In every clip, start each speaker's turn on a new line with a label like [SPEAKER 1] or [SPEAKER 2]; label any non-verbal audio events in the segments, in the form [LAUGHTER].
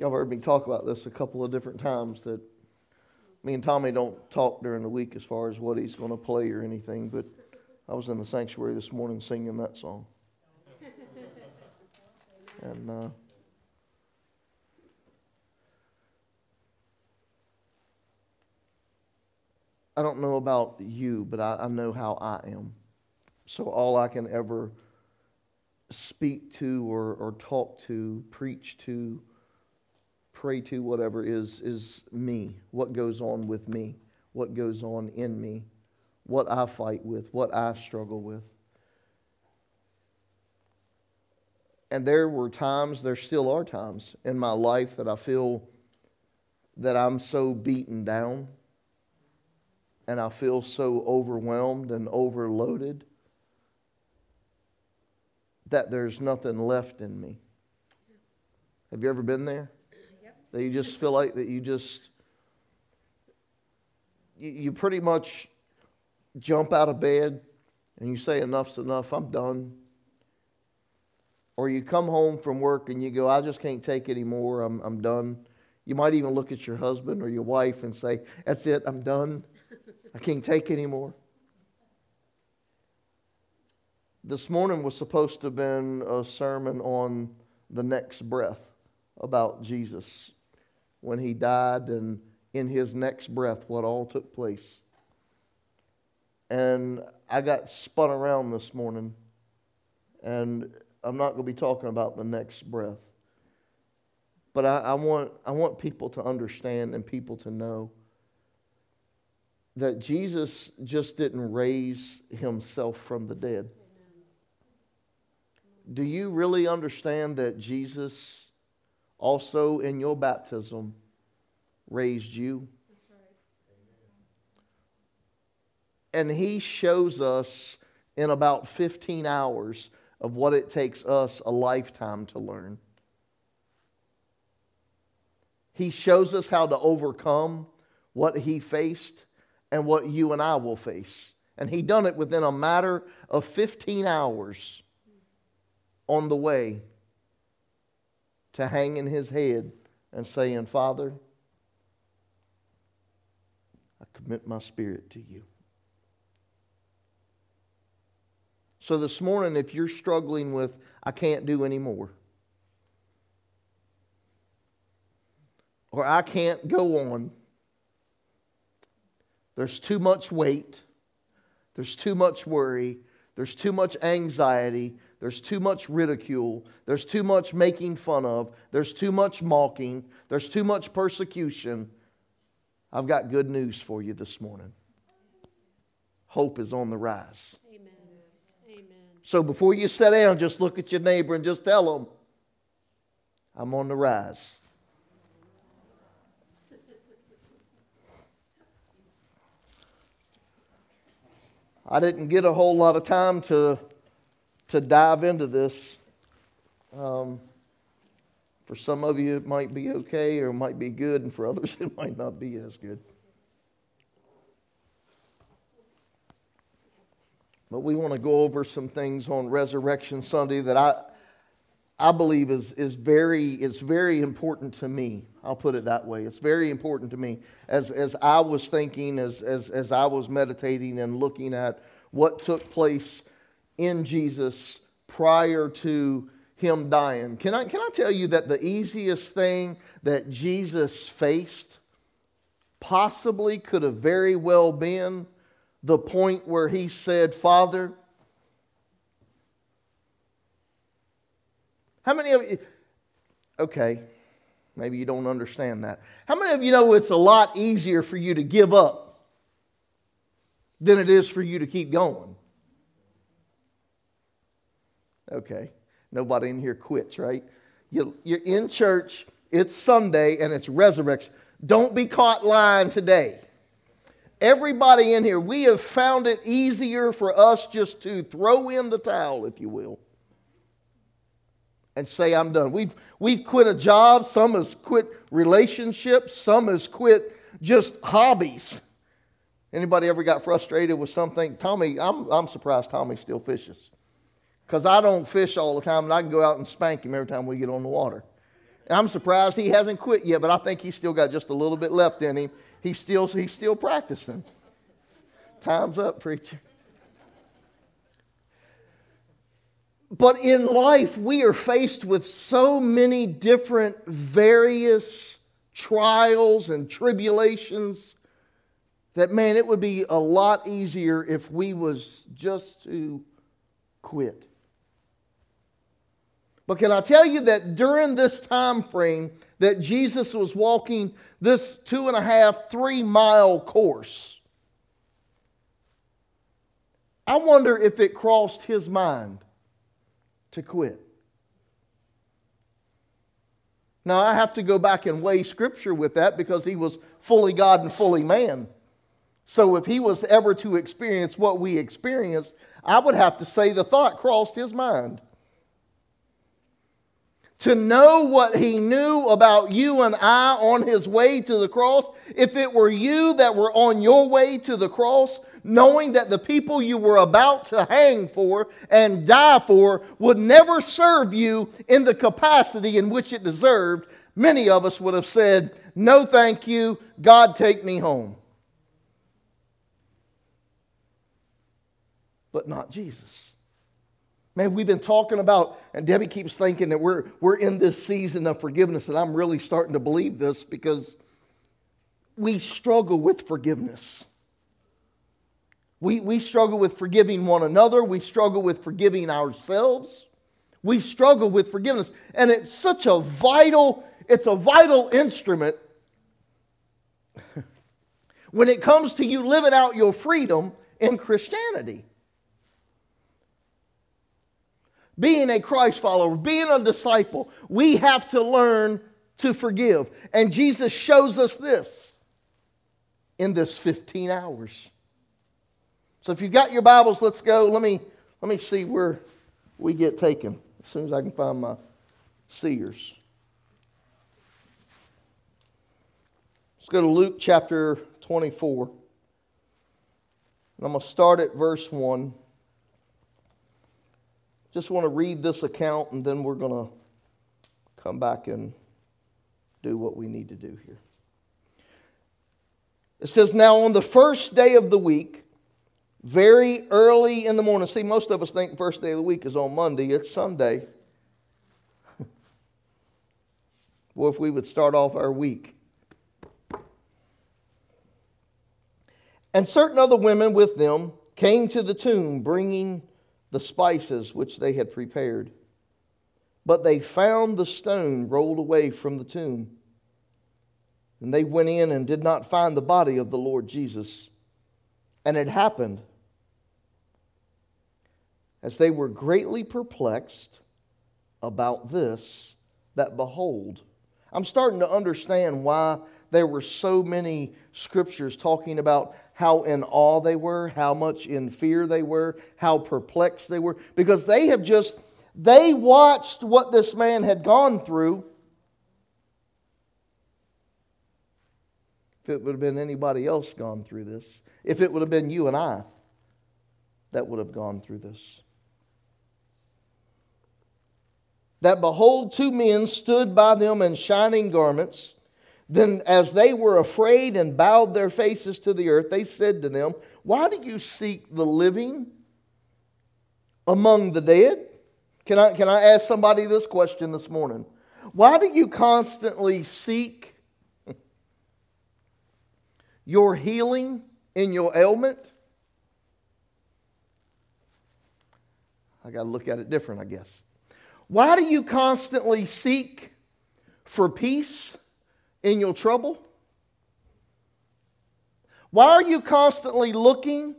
[SPEAKER 1] Y'all heard me talk about this a couple of different times that me and Tommy don't talk during the week as far as what he's going to play or anything, but I was in the sanctuary this morning singing that song. [LAUGHS] and uh, I don't know about you, but I, I know how I am. So all I can ever speak to or, or talk to, preach to, pray to, whatever, is, is me. What goes on with me, what goes on in me, what I fight with, what I struggle with. And there were times, there still are times in my life that I feel that I'm so beaten down and I feel so overwhelmed and overloaded that there's nothing left in me. Have you ever been there? That you just feel like that you just, you, you pretty much jump out of bed and you say, enough's enough, I'm done. Or you come home from work and you go, I just can't take anymore, I'm, I'm done. You might even look at your husband or your wife and say, That's it, I'm done. I can't take anymore. This morning was supposed to have been a sermon on the next breath about Jesus when he died and in his next breath what all took place. And I got spun around this morning, and I'm not going to be talking about the next breath. But I, I, want, I want people to understand and people to know that Jesus just didn't raise himself from the dead. Do you really understand that Jesus also in your baptism raised you? And he shows us in about 15 hours of what it takes us a lifetime to learn. He shows us how to overcome what he faced and what you and I will face. And he done it within a matter of 15 hours on the way to hanging his head and saying, Father, I commit my spirit to you. So this morning, if you're struggling with, I can't do anymore, or I can't go on, there's too much weight, there's too much worry, there's too much anxiety, there's too much ridicule. There's too much making fun of. There's too much mocking. There's too much persecution. I've got good news for you this morning. Hope is on the rise. Amen. Amen. So before you sit down, just look at your neighbor and just tell them, I'm on the rise. I didn't get a whole lot of time to to dive into this. Um, for some of you, it might be okay or it might be good, and for others, [LAUGHS] it might not be as good. But we want to go over some things on Resurrection Sunday that I, I believe is, is very, is very important to me. I'll put it that way. It's very important to me. As, as I was thinking, as, as, as I was meditating and looking at what took place in Jesus prior to him dying. Can I, can I tell you that the easiest thing that Jesus faced possibly could have very well been the point where he said, Father, how many of you, okay, maybe you don't understand that. How many of you know it's a lot easier for you to give up than it is for you to keep going? Okay. Nobody in here quits, right? You're in church, it's Sunday, and it's resurrection. Don't be caught lying today. Everybody in here, we have found it easier for us just to throw in the towel, if you will, and say, I'm done. We've, we've quit a job, some has quit relationships, some has quit just hobbies. Anybody ever got frustrated with something? Tommy, I'm, I'm surprised Tommy still fishes because I don't fish all the time, and I can go out and spank him every time we get on the water. And I'm surprised he hasn't quit yet, but I think he's still got just a little bit left in him. He's still, he's still practicing. Time's up, preacher. But in life, we are faced with so many different, various trials and tribulations that, man, it would be a lot easier if we was just to quit. But can I tell you that during this time frame that Jesus was walking this two and a half, three mile course, I wonder if it crossed his mind to quit. Now, I have to go back and weigh scripture with that because he was fully God and fully man. So, if he was ever to experience what we experienced, I would have to say the thought crossed his mind. To know what he knew about you and I on his way to the cross, if it were you that were on your way to the cross, knowing that the people you were about to hang for and die for would never serve you in the capacity in which it deserved, many of us would have said, No, thank you. God, take me home. But not Jesus. Man, we've been talking about, and Debbie keeps thinking that we're, we're in this season of forgiveness, and I'm really starting to believe this because we struggle with forgiveness. We, we struggle with forgiving one another. We struggle with forgiving ourselves. We struggle with forgiveness. And it's such a vital, it's a vital instrument [LAUGHS] when it comes to you living out your freedom in Christianity. Being a Christ follower, being a disciple, we have to learn to forgive. And Jesus shows us this in this 15 hours. So if you've got your Bibles, let's go. Let me, let me see where we get taken as soon as I can find my seers. Let's go to Luke chapter 24. And I'm going to start at verse 1. Just want to read this account and then we're going to come back and do what we need to do here. It says, Now on the first day of the week, very early in the morning. See, most of us think first day of the week is on Monday, it's Sunday. [LAUGHS] well, if we would start off our week. And certain other women with them came to the tomb, bringing the spices which they had prepared. But they found the stone rolled away from the tomb. And they went in and did not find the body of the Lord Jesus. And it happened as they were greatly perplexed about this, that behold, I'm starting to understand why there were so many scriptures talking about how in awe they were, how much in fear they were, how perplexed they were, because they have just, they watched what this man had gone through. If it would have been anybody else gone through this, if it would have been you and I that would have gone through this that behold, two men stood by them in shining garments. Then, as they were afraid and bowed their faces to the earth, they said to them, Why do you seek the living among the dead? Can I, can I ask somebody this question this morning? Why do you constantly seek [LAUGHS] your healing in your ailment? I got to look at it different, I guess. Why do you constantly seek for peace in your trouble? Why are you constantly looking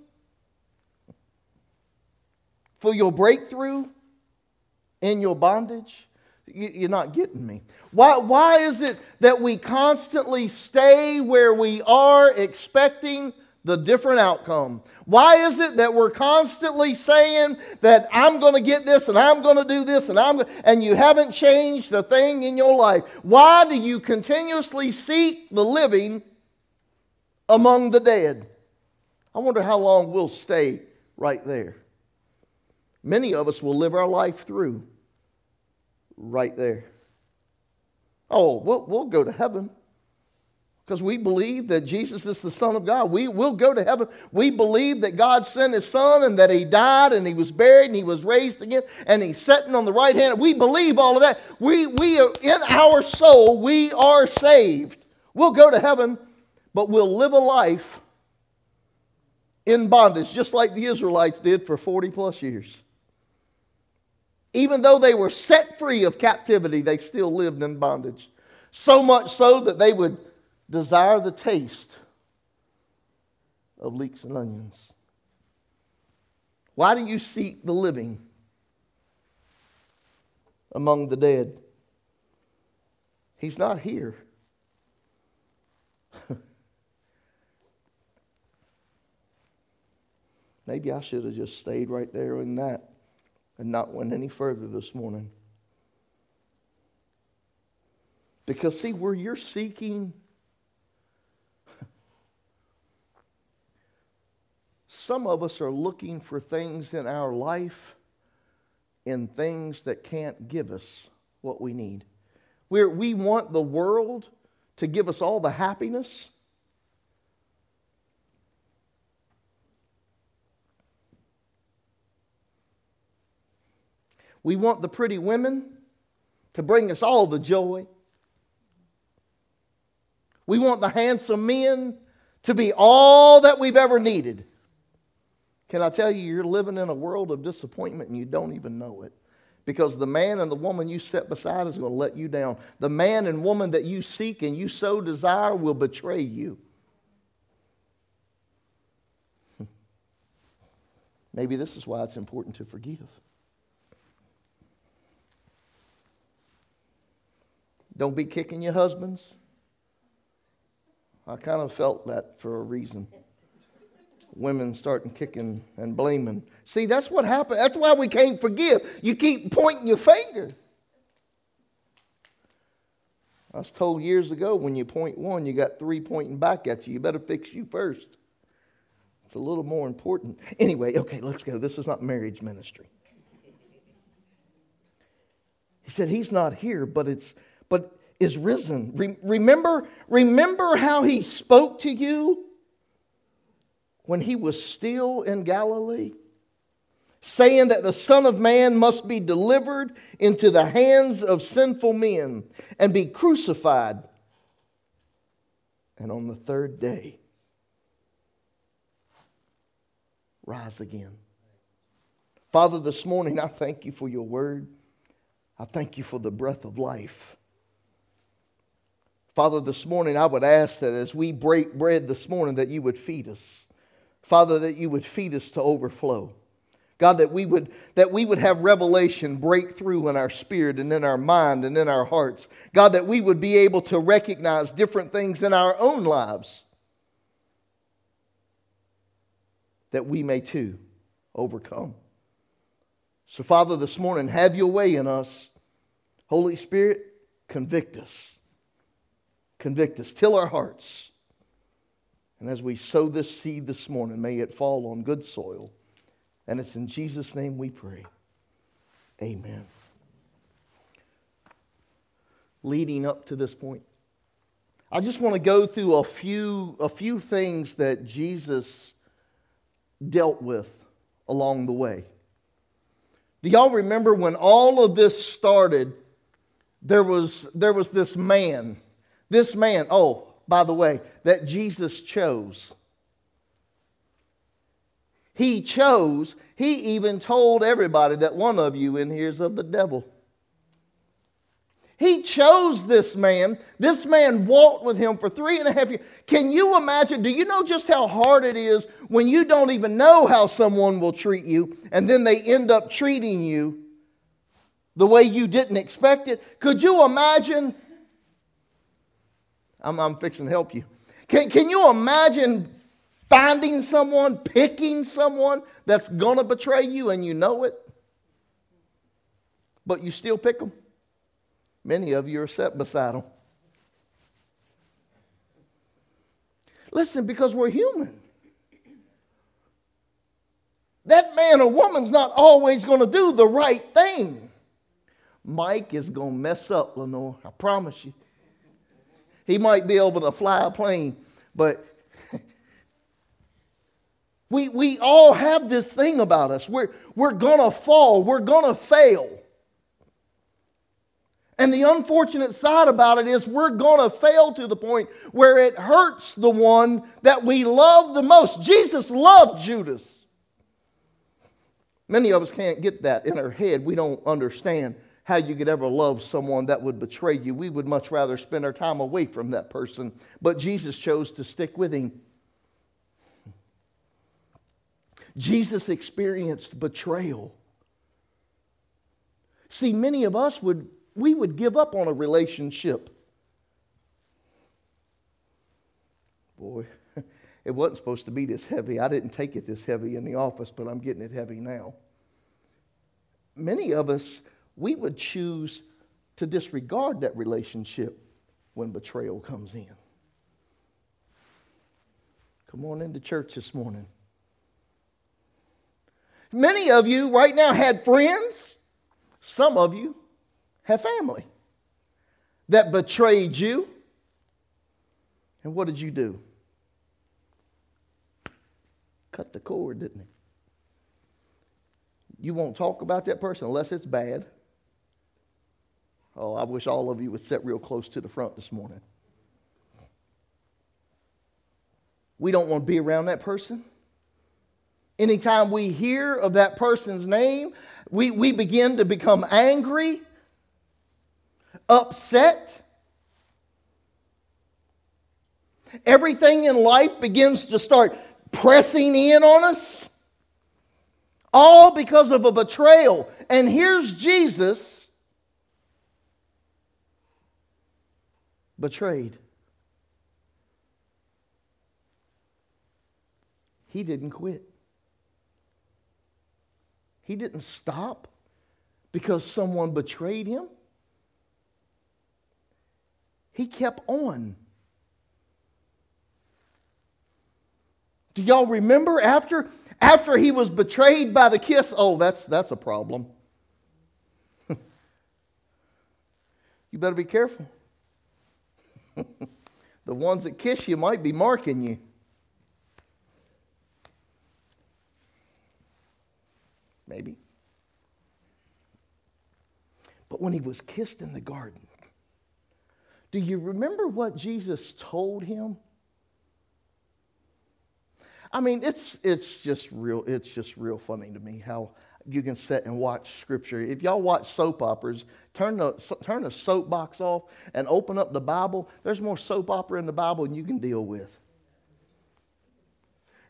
[SPEAKER 1] for your breakthrough in your bondage? You're not getting me. Why, why is it that we constantly stay where we are expecting the different outcome. Why is it that we're constantly saying that I'm going to get this and I'm going to do this and I'm and you haven't changed a thing in your life? Why do you continuously seek the living among the dead? I wonder how long we'll stay right there. Many of us will live our life through right there. Oh, we'll, we'll go to heaven because we believe that Jesus is the Son of God. We will go to heaven. We believe that God sent His Son and that He died and He was buried and He was raised again and He's sitting on the right hand. We believe all of that. We, we are, in our soul, we are saved. We'll go to heaven, but we'll live a life in bondage, just like the Israelites did for 40 plus years. Even though they were set free of captivity, they still lived in bondage. So much so that they would desire the taste of leeks and onions. Why do you seek the living among the dead? He's not here. [LAUGHS] Maybe I should have just stayed right there in that and not went any further this morning. Because, see, where you're seeking Some of us are looking for things in our life in things that can't give us what we need. we we want the world to give us all the happiness. We want the pretty women to bring us all the joy. We want the handsome men to be all that we've ever needed. Can I tell you, you're living in a world of disappointment and you don't even know it. Because the man and the woman you set beside is going to let you down. The man and woman that you seek and you so desire will betray you. [LAUGHS] Maybe this is why it's important to forgive. Don't be kicking your husbands. I kind of felt that for a reason women starting kicking and blaming. See, that's what happened. That's why we can't forgive. You keep pointing your finger. I was told years ago when you point one, you got three pointing back at you. You better fix you first. It's a little more important. Anyway, okay, let's go. This is not marriage ministry. He said, He's not here, but it's but is risen. Re- remember, remember how he spoke to you when he was still in Galilee, saying that the Son of Man must be delivered into the hands of sinful men and be crucified, and on the third day, rise again. Father, this morning I thank you for your word. I thank you for the breath of life. Father, this morning I would ask that as we break bread this morning, that you would feed us. Father, that you would feed us to overflow. God, that we would that we would have revelation break through in our spirit and in our mind and in our hearts. God, that we would be able to recognize different things in our own lives. That we may too overcome. So, Father, this morning, have your way in us. Holy Spirit, convict us. Convict us. Till our hearts. And as we sow this seed this morning, may it fall on good soil. And it's in Jesus' name we pray. Amen. Leading up to this point, I just want to go through a few, a few things that Jesus dealt with along the way. Do y'all remember when all of this started? There was, there was this man. This man, oh, by the way, that Jesus chose. He chose, he even told everybody that one of you in here is of the devil. He chose this man. This man walked with him for three and a half years. Can you imagine? Do you know just how hard it is when you don't even know how someone will treat you and then they end up treating you the way you didn't expect it? Could you imagine I'm, I'm fixing to help you. Can, can you imagine finding someone, picking someone that's going to betray you and you know it? But you still pick them? Many of you are set beside them. Listen, because we're human. That man or woman's not always going to do the right thing. Mike is going to mess up, Lenore. I promise you. He might be able to fly a plane, but [LAUGHS] we, we all have this thing about us. We're, we're going to fall, we're going to fail. And the unfortunate side about it is we're going to fail to the point where it hurts the one that we love the most. Jesus loved Judas. Many of us can't get that in our head. We don't understand how you could ever love someone that would betray you. We would much rather spend our time away from that person. But Jesus chose to stick with him. Jesus experienced betrayal. See, many of us would we would give up on a relationship. Boy, [LAUGHS] it wasn't supposed to be this heavy. I didn't take it this heavy in the office, but I'm getting it heavy now. Many of us, we would choose to disregard that relationship when betrayal comes in. Come on into church this morning. Many of you right now had friends. Some of you have family that betrayed you. And what did you do? Cut the cord, didn't he? You won't talk about that person unless it's bad. Oh, I wish all of you would sit real close to the front this morning. We don't want to be around that person. Anytime we hear of that person's name, we, we begin to become angry, upset. Everything in life begins to start pressing in on us. All because of a betrayal. And here's Jesus betrayed. He didn't quit. He didn't stop because someone betrayed him. He kept on. Do y'all remember after after he was betrayed by the kiss? Oh, that's that's a problem. [LAUGHS] you better be careful. [LAUGHS] the ones that kiss you might be marking you. Maybe. But when he was kissed in the garden, do you remember what Jesus told him? I mean, it's, it's just real, it's just real funny to me how you can sit and watch scripture. If y'all watch soap operas, turn the, turn the soapbox off and open up the Bible. There's more soap opera in the Bible than you can deal with.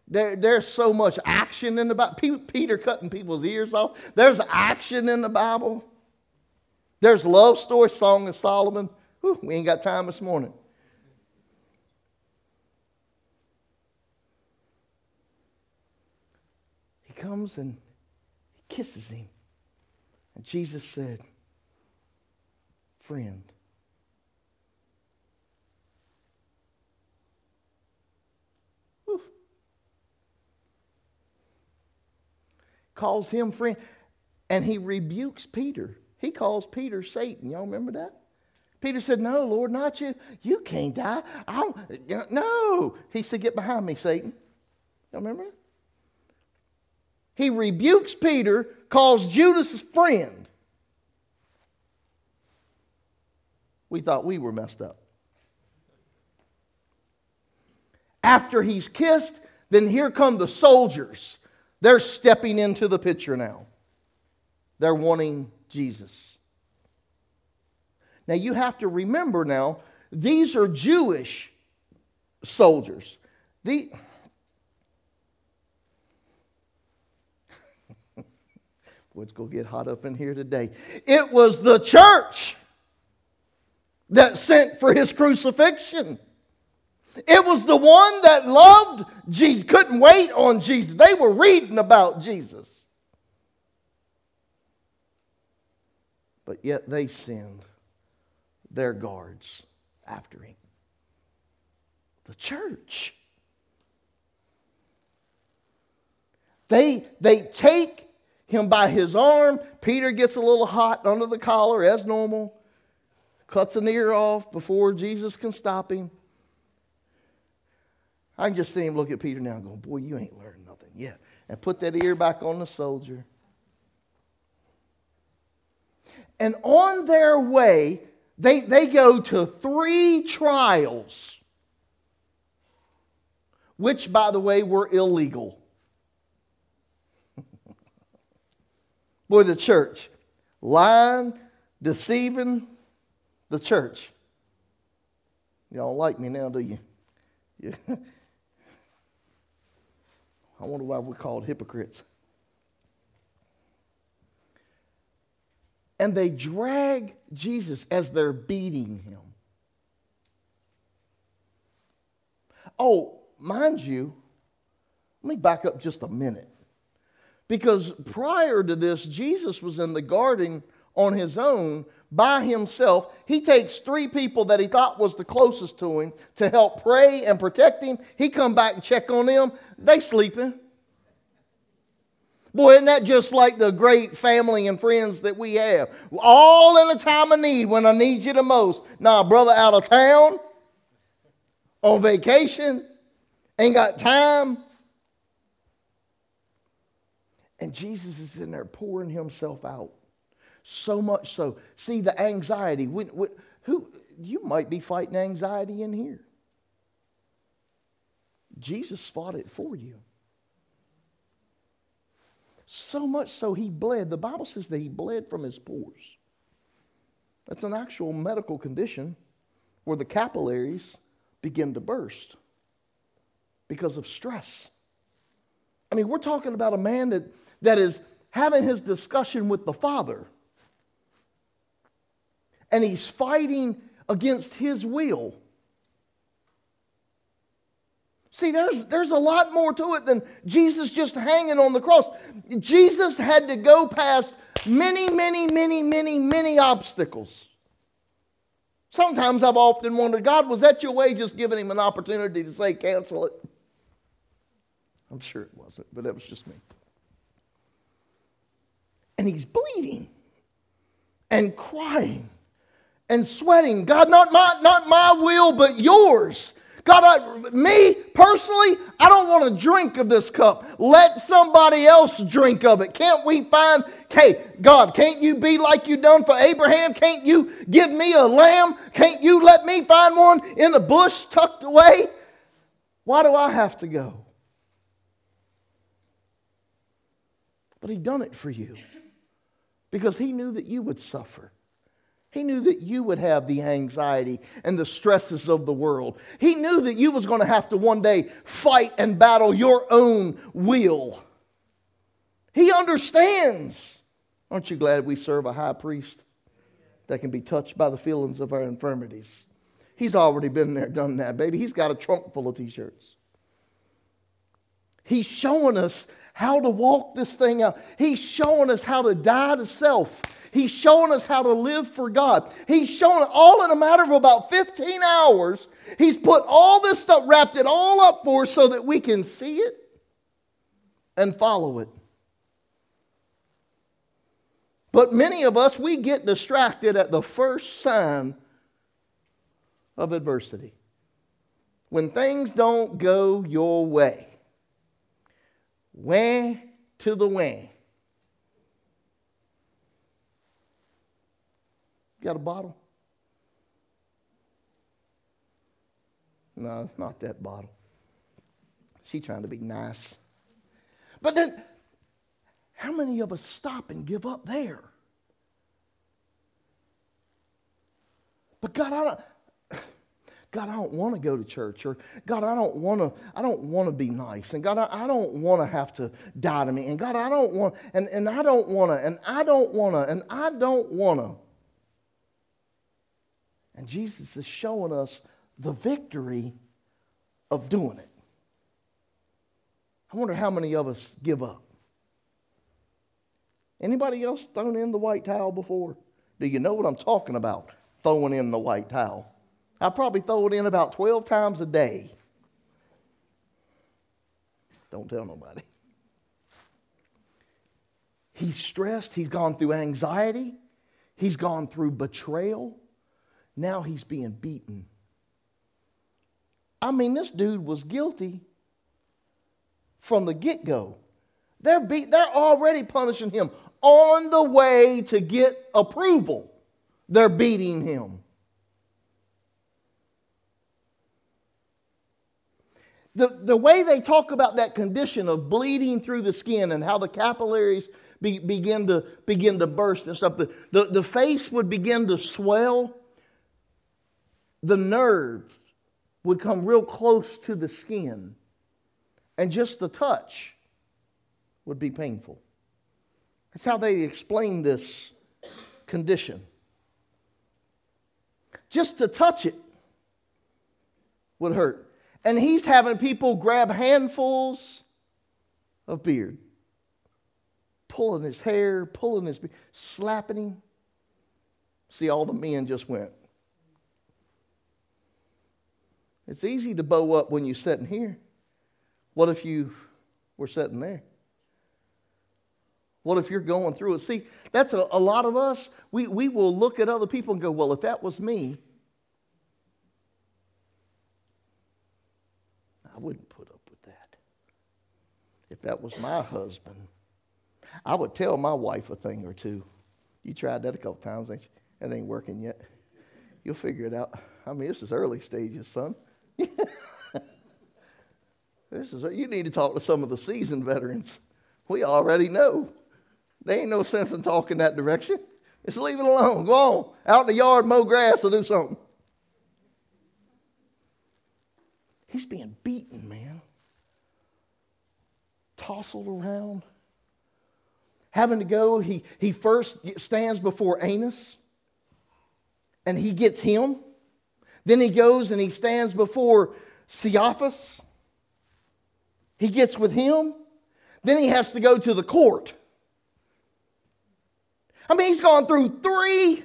[SPEAKER 1] There, there's so much action in the Bible. Peter cutting people's ears off. There's action in the Bible. There's love story, Song of Solomon. Whew, we ain't got time this morning. He comes and he kisses him. And Jesus said, Friend. Calls him friend. And he rebukes Peter. He calls Peter Satan. Y'all remember that? Peter said, No, Lord, not you. You can't die. I don't, no. He said, Get behind me, Satan. Y'all remember that? He rebukes Peter, calls Judas friend. We thought we were messed up. After he's kissed, then here come the soldiers. They're stepping into the picture now. They're wanting Jesus. Now you have to remember now, these are Jewish soldiers. The, [LAUGHS] Boy, it's going to get hot up in here today. It was the church that sent for his crucifixion. It was the one that loved Jesus, couldn't wait on Jesus. They were reading about Jesus. But yet they send their guards after him. The church. They, they take him by his arm. Peter gets a little hot under the collar, as normal, cuts an ear off before Jesus can stop him. I can just see him look at Peter now and go, Boy, you ain't learned nothing yet. And put that ear back on the soldier. And on their way, they, they go to three trials, which, by the way, were illegal. [LAUGHS] Boy, the church, lying, deceiving the church. Y'all like me now, do you? Yeah. [LAUGHS] I wonder why we're called hypocrites. And they drag Jesus as they're beating him. Oh, mind you, let me back up just a minute. Because prior to this, Jesus was in the garden on his own by himself. He takes three people that he thought was the closest to him to help pray and protect him. He come back and check on them. They sleeping. Boy, isn't that just like the great family and friends that we have? All in a time of need when I need you the most. Now, brother out of town, on vacation, ain't got time. And Jesus is in there pouring himself out. So much so. See the anxiety. When, when, who, you might be fighting anxiety in here. Jesus fought it for you. So much so he bled. The Bible says that he bled from his pores. That's an actual medical condition where the capillaries begin to burst because of stress. I mean, we're talking about a man that, that is having his discussion with the Father, and he's fighting against his will. See, there's, there's a lot more to it than Jesus just hanging on the cross. Jesus had to go past many, many, many, many, many obstacles. Sometimes I've often wondered, God, was that your way just giving him an opportunity to say, cancel it? I'm sure it wasn't, but that was just me. And he's bleeding and crying and sweating. God, not my, not my will, but yours. God, I, me personally, I don't want to drink of this cup. Let somebody else drink of it. Can't we find, hey, God, can't you be like you done for Abraham? Can't you give me a lamb? Can't you let me find one in the bush tucked away? Why do I have to go? But he done it for you because he knew that you would suffer. He knew that you would have the anxiety and the stresses of the world. He knew that you was going to have to one day fight and battle your own will. He understands. Aren't you glad we serve a high priest that can be touched by the feelings of our infirmities? He's already been there, done that, baby. He's got a trunk full of t shirts. He's showing us how to walk this thing out. He's showing us how to die to self He's showing us how to live for God. He's showing it all in a matter of about 15 hours. He's put all this stuff, wrapped it all up for us so that we can see it and follow it. But many of us, we get distracted at the first sign of adversity. When things don't go your way, way to the way. Got a bottle? No, not that bottle. She trying to be nice. But then, how many of us stop and give up there? But God, I don't. [SIGHS] God, I don't want to go to church, or God, I don't want to. I don't want to be nice, and God, I, I don't want to have to die to me, and God, I don't want, and, and I don't want to, and I don't want to, and I don't want to. And Jesus is showing us the victory of doing it. I wonder how many of us give up. Anybody else thrown in the white towel before? Do you know what I'm talking about? Throwing in the white towel. I probably throw it in about 12 times a day. Don't tell nobody. He's stressed. He's gone through anxiety. He's gone through betrayal. Now he's being beaten. I mean, this dude was guilty from the get go. They're, beat, they're already punishing him. On the way to get approval, they're beating him. The, the way they talk about that condition of bleeding through the skin and how the capillaries be, begin, to, begin to burst and stuff, the, the, the face would begin to swell, the nerves would come real close to the skin, and just the touch would be painful. That's how they explain this condition. Just to touch it would hurt. And he's having people grab handfuls of beard, pulling his hair, pulling his beard, slapping him. See, all the men just went. It's easy to bow up when you're sitting here. What if you were sitting there? What if you're going through it? See, that's a, a lot of us. We, we will look at other people and go, well, if that was me, I wouldn't put up with that. If that was my husband, I would tell my wife a thing or two. You tried that a couple times, ain't you? That ain't working yet. You'll figure it out. I mean, this is early stages, son. [LAUGHS] this is you need to talk to some of the seasoned veterans. We already know. There ain't no sense in talking that direction. Just leave it alone. Go on. Out in the yard, mow grass or do something. He's being beaten, man. Tousled around. Having to go, he, he first stands before Annas and he gets him. Then he goes and he stands before Caiaphas. He gets with him. Then he has to go to the court. I mean, he's gone through three,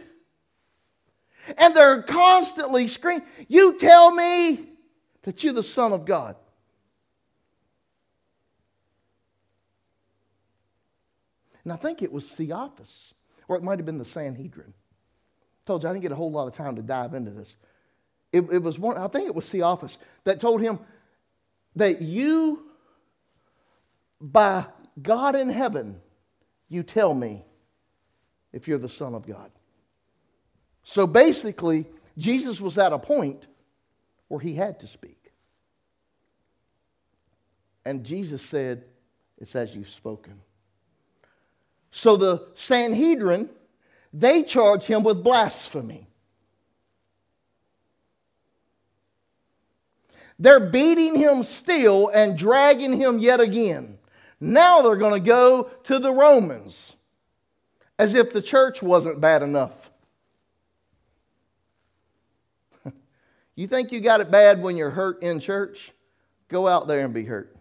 [SPEAKER 1] and they're constantly screaming, You tell me that you're the Son of God. And I think it was Caiaphas, or it might have been the Sanhedrin. I told you I didn't get a whole lot of time to dive into this. It, it was one, I think it was Caiaphas that told him that you, by God in heaven, you tell me if you're the Son of God. So basically, Jesus was at a point where he had to speak. And Jesus said, It's as you've spoken. So the Sanhedrin, they charge him with blasphemy. They're beating him still and dragging him yet again. Now they're going to go to the Romans as if the church wasn't bad enough. [LAUGHS] you think you got it bad when you're hurt in church? Go out there and be hurt.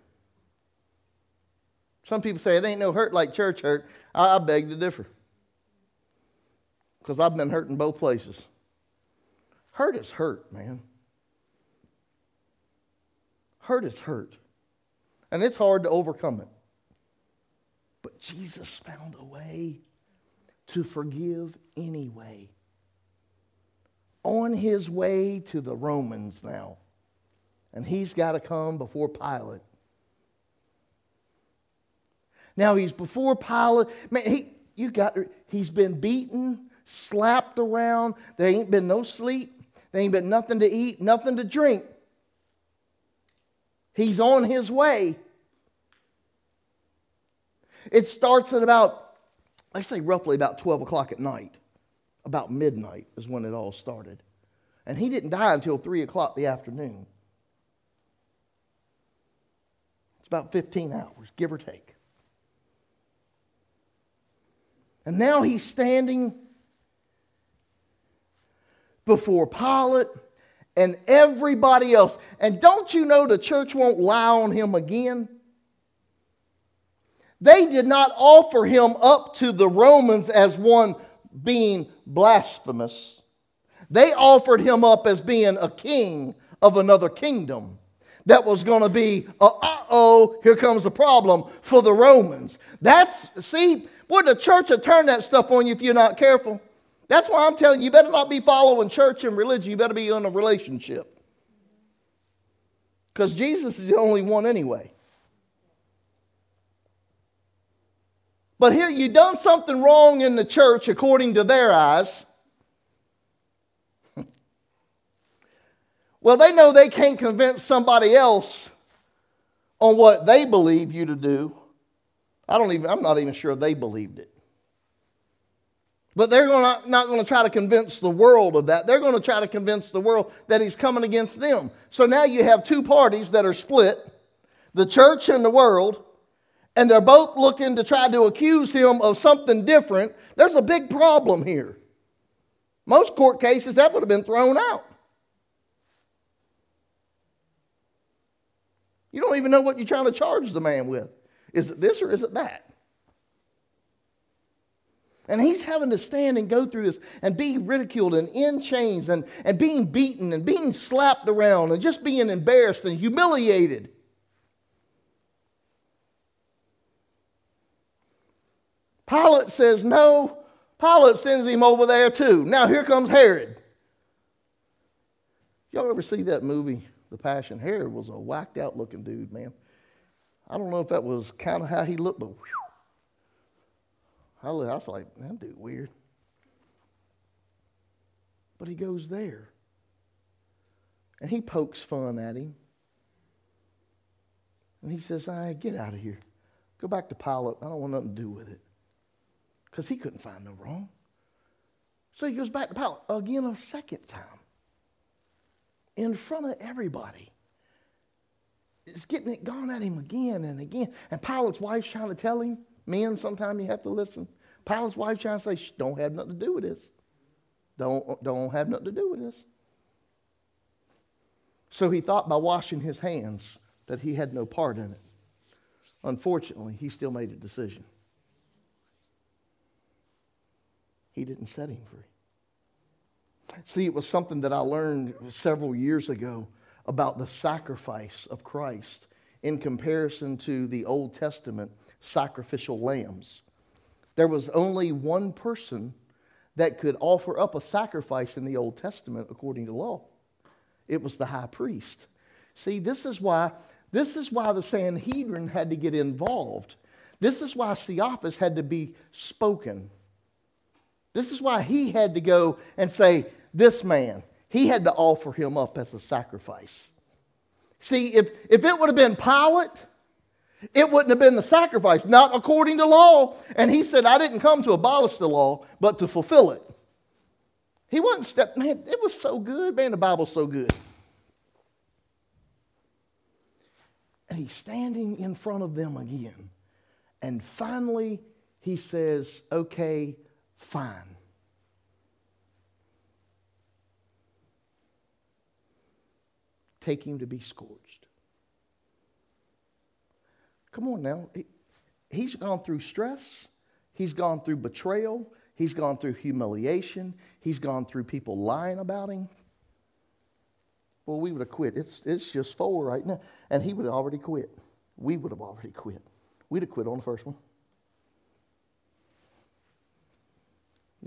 [SPEAKER 1] Some people say it ain't no hurt like church hurt. I, beg to differ. Because I've been hurt in both places. Hurt is hurt, man. Hurt is hurt. And it's hard to overcome it. But Jesus found a way to forgive anyway. On his way to the Romans now. And he's got to come before Pilate. Now he's before Pilate. Man, he, you got, he's been beaten, slapped around. There ain't been no sleep. There ain't been nothing to eat, nothing to drink. He's on his way. It starts at about, I say roughly about 12 o'clock at night. About midnight is when it all started. And he didn't die until 3 o'clock the afternoon. It's about 15 hours, give or take. And now he's standing before Pilate and everybody else. And don't you know the church won't lie on him again? They did not offer him up to the Romans as one being blasphemous. They offered him up as being a king of another kingdom that was going to be, uh oh, here comes a problem for the Romans. That's, see, boy, the church will turn that stuff on you if you're not careful. That's why I'm telling you, you better not be following church and religion. You better be in a relationship. Because Jesus is the only one anyway. But here you done something wrong in the church according to their eyes. [LAUGHS] well, they know they can't convince somebody else on what they believe you to do. I don't even I'm not even sure they believed it. But they're gonna, not going to try to convince the world of that. They're going to try to convince the world that he's coming against them. So now you have two parties that are split the church and the world, and they're both looking to try to accuse him of something different. There's a big problem here. Most court cases, that would have been thrown out. You don't even know what you're trying to charge the man with. Is it this or is it that? And he's having to stand and go through this and be ridiculed and in chains and, and being beaten and being slapped around and just being embarrassed and humiliated. Pilate says no. Pilate sends him over there too. Now here comes Herod. Y'all ever see that movie, The Passion? Herod was a whacked out looking dude, man. I don't know if that was kind of how he looked, but whew, I was like, that dude weird. But he goes there. And he pokes fun at him. And he says, I right, get out of here. Go back to Pilate. I don't want nothing to do with it. Because he couldn't find no wrong. So he goes back to Pilate again a second time. In front of everybody. It's getting it gone at him again and again. And Pilate's wife's trying to tell him, Men, sometimes you have to listen. Pilate's wife trying to say, Shh, don't have nothing to do with this. Don't, don't have nothing to do with this. So he thought by washing his hands that he had no part in it. Unfortunately, he still made a decision. He didn't set him free. See, it was something that I learned several years ago about the sacrifice of Christ in comparison to the Old Testament sacrificial lambs. There was only one person that could offer up a sacrifice in the Old Testament according to law. It was the high priest. See, this is why this is why the Sanhedrin had to get involved. This is why Caiaphas had to be spoken. This is why he had to go and say, This man, he had to offer him up as a sacrifice. See, if, if it would have been Pilate, it wouldn't have been the sacrifice, not according to law. And he said, I didn't come to abolish the law, but to fulfill it. He wasn't step, man, it was so good. Man, the Bible's so good. And he's standing in front of them again. And finally, he says, Okay, fine. Take him to be scourged. Come on now. He's gone through stress, he's gone through betrayal, he's gone through humiliation, he's gone through people lying about him. Well, we would have quit. It's, it's just four right now. And he would have already quit. We would have already quit. We'd have quit on the first one.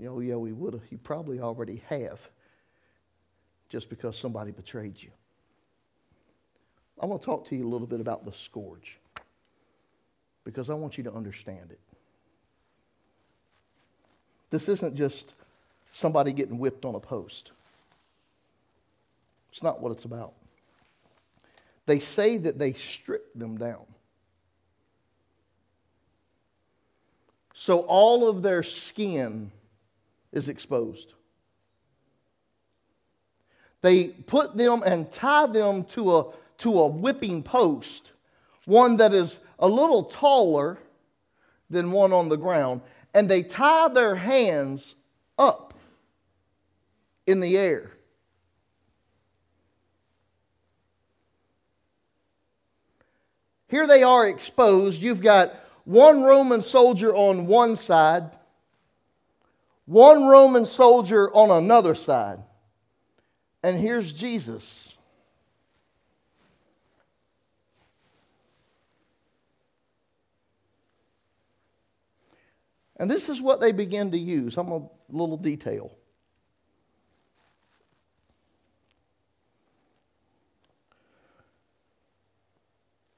[SPEAKER 1] Oh, yeah, we would have. You probably already have, just because somebody betrayed you. I want to talk to you a little bit about the scourge because I want you to understand it. This isn't just somebody getting whipped on a post. It's not what it's about. They say that they stripped them down. So all of their skin is exposed. They put them and tie them to a, to a whipping post one that is a little taller than one on the ground, and they tie their hands up in the air. Here they are exposed. You've got one Roman soldier on one side, one Roman soldier on another side. And here's Jesus And this is what they begin to use. I'm a little detail.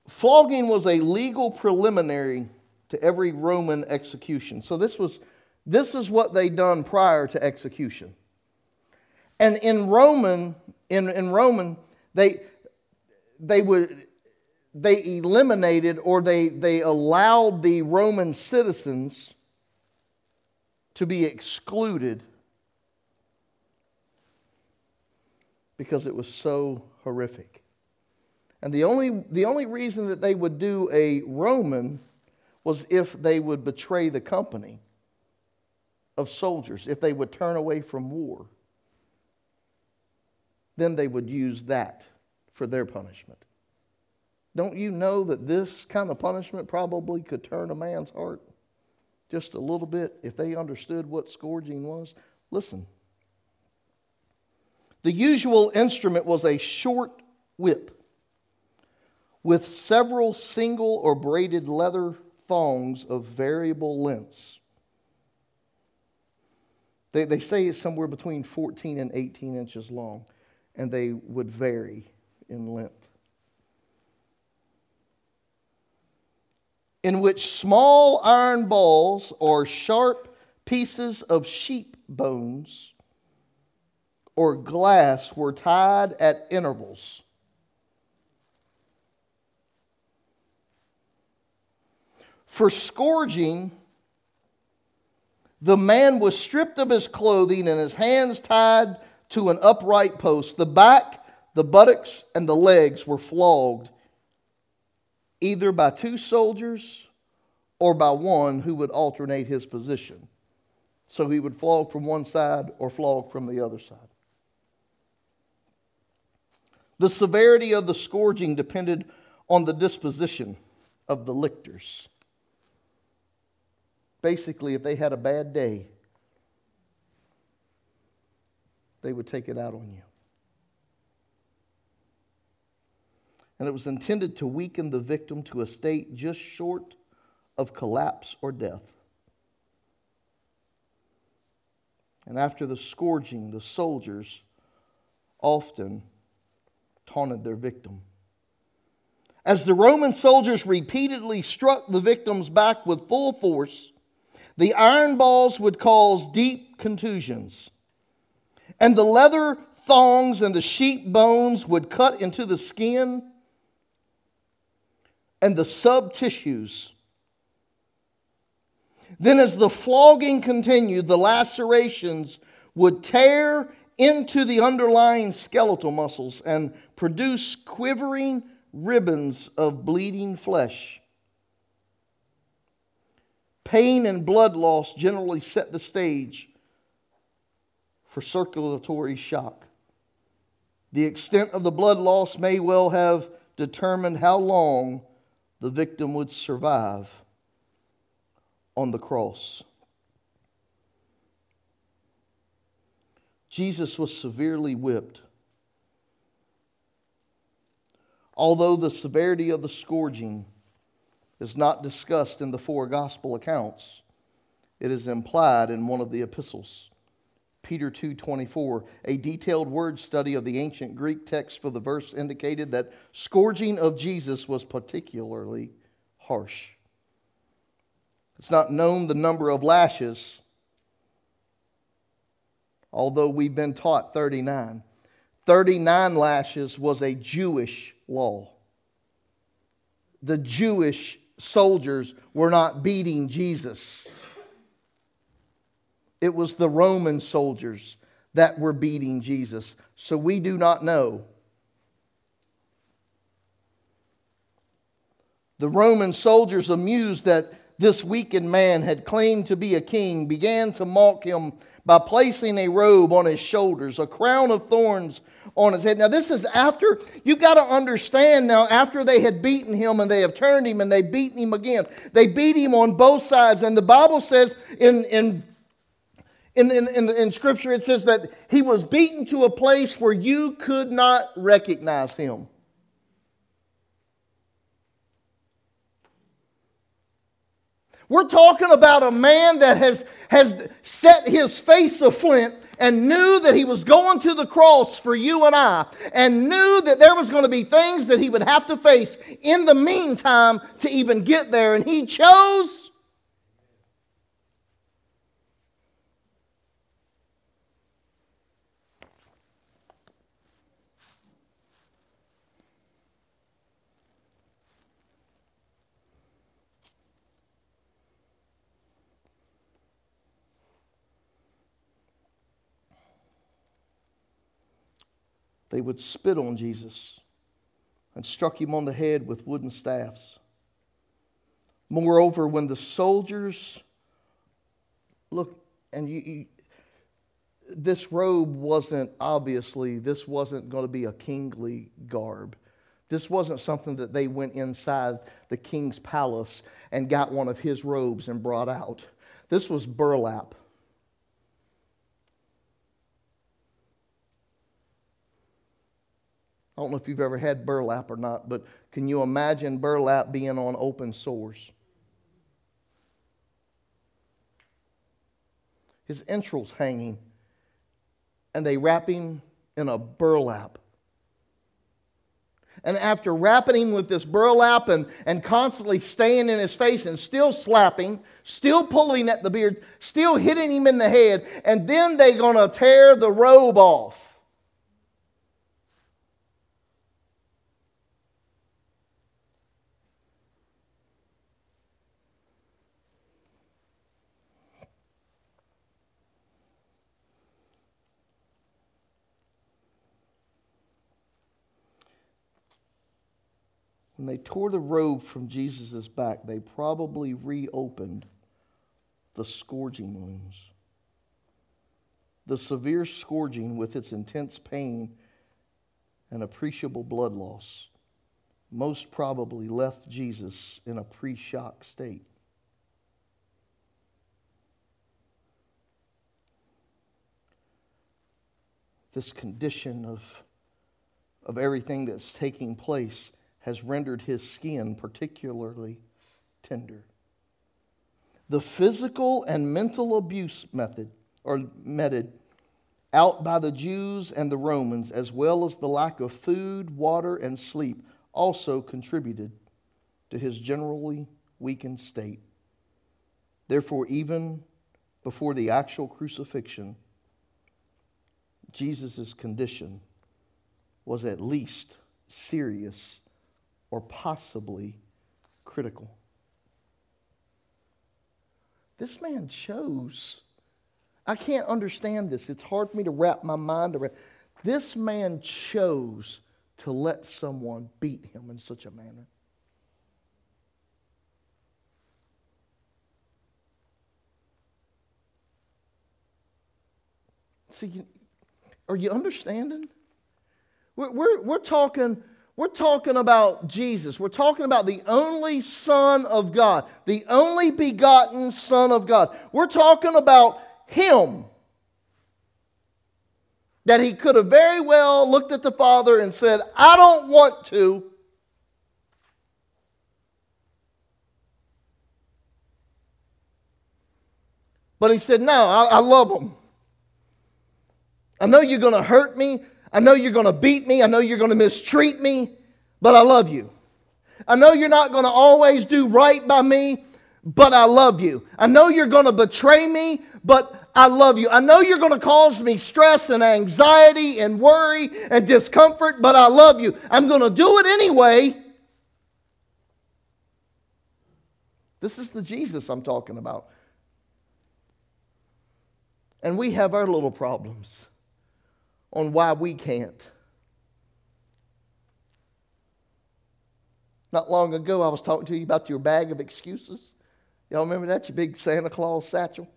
[SPEAKER 1] Flogging was a legal preliminary to every Roman execution. So this was this is what they done prior to execution. And in Roman, in, in Roman, they they would they eliminated or they, they allowed the Roman citizens to be excluded because it was so horrific. And the only, the only reason that they would do a Roman was if they would betray the company of soldiers, if they would turn away from war. Then they would use that for their punishment. Don't you know that this kind of punishment probably could turn a man's heart just a little bit if they understood what scourging was? Listen. The usual instrument was a short whip with several single or braided leather thongs of variable lengths. They, they say it's somewhere between 14 and 18 inches long, and they would vary in length. In which small iron balls or sharp pieces of sheep bones or glass were tied at intervals For scourging, the man was stripped of his clothing and his hands tied to an upright post. The back, the buttocks, and the legs were flogged either by two soldiers or by one who would alternate his position. So he would flog from one side or flog from the other side. The severity of the scourging depended on the disposition of the lictors. Basically, if they had a bad day, they would take it out on you. And it was intended to weaken the victim to a state just short of collapse or death. And after the scourging, the soldiers often taunted their victim. As the Roman soldiers repeatedly struck the victim's back with full force, the iron balls would cause deep contusions, and the leather thongs and the sheep bones would cut into the skin and the sub tissues. Then, as the flogging continued, the lacerations would tear into the underlying skeletal muscles and produce quivering ribbons of bleeding flesh. Pain and blood loss generally set the stage for circulatory shock. The extent of the blood loss may well have determined how long the victim would survive on the cross. Jesus was severely whipped. Although the severity of the scourging is not discussed in the four gospel accounts. It is implied in one of the epistles. Peter 2:24 a detailed word study of the ancient Greek text for the verse indicated that scourging of Jesus was particularly harsh. It's not known the number of lashes although we've been taught 39. 39 lashes was a Jewish law. The Jewish soldiers were not beating Jesus. It was the Roman soldiers that were beating Jesus. So we do not know. The Roman soldiers, amused that this weakened man had claimed to be a king, began to mock him by placing a robe on his shoulders, a crown of thorns on his head. Now, this is after, you've got to understand now, after they had beaten him and they have turned him and they beaten him again. They beat him on both sides. And the Bible says in, in in, in, in, in, Scripture, it says that he was beaten to a place where you could not recognize him. We're talking about a man that has, has set his face a flint and knew that he was going to the cross for you and I, and knew that there was going to be things that he would have to face in the meantime to even get there. And he chose they would spit on Jesus and struck him on the head with wooden staffs. Moreover, when the soldiers look, and you, you, this robe wasn't obviously, this wasn't going to be a kingly garb. This wasn't something that they went inside the king's palace and got one of his robes and brought out. This was burlap. I don't know if you've ever had burlap or not, but can you imagine burlap being on open sores? His entrails hanging, and they wrap him in a burlap. And after wrapping him with this burlap and, and constantly staying in his face and still slapping, still pulling at the beard, still hitting him in the head, and then they're going to tear the robe off. When they tore the robe from Jesus' back, they probably reopened the scourging wounds. The severe scourging, with its intense pain and appreciable blood loss, most probably left Jesus in a pre shock state. This condition of, of everything that's taking place has rendered his skin particularly tender. The physical and mental abuse method, or meted out by the Jews and the Romans, as well as the lack of food, water, and sleep, also contributed to his generally weakened state. Therefore, even before the actual crucifixion, Jesus' condition was at least serious or possibly critical. This man chose. I can't understand this. It's hard for me to wrap my mind around. This man chose to let someone beat him in such a manner. See, are you understanding? We're, we're, we're talking we're talking about Jesus. We're talking about the only Son of God, the only begotten Son of God. We're talking about Him. That He could have very well looked at the Father and said, I don't want to. But He said, No, I, I love Him. I know you're going to hurt me. I know you're going to beat me. I know you're going to mistreat me, but I love you. I know you're not going to always do right by me, but I love you. I know you're going to betray me, but I love you. I know you're going to cause me stress and anxiety and worry and discomfort, but I love you. I'm going to do it anyway. This is the Jesus I'm talking about. And we have our little problems on why we can't. Not long ago, I was talking to you about your bag of excuses. Y'all remember that? Your big Santa Claus satchel?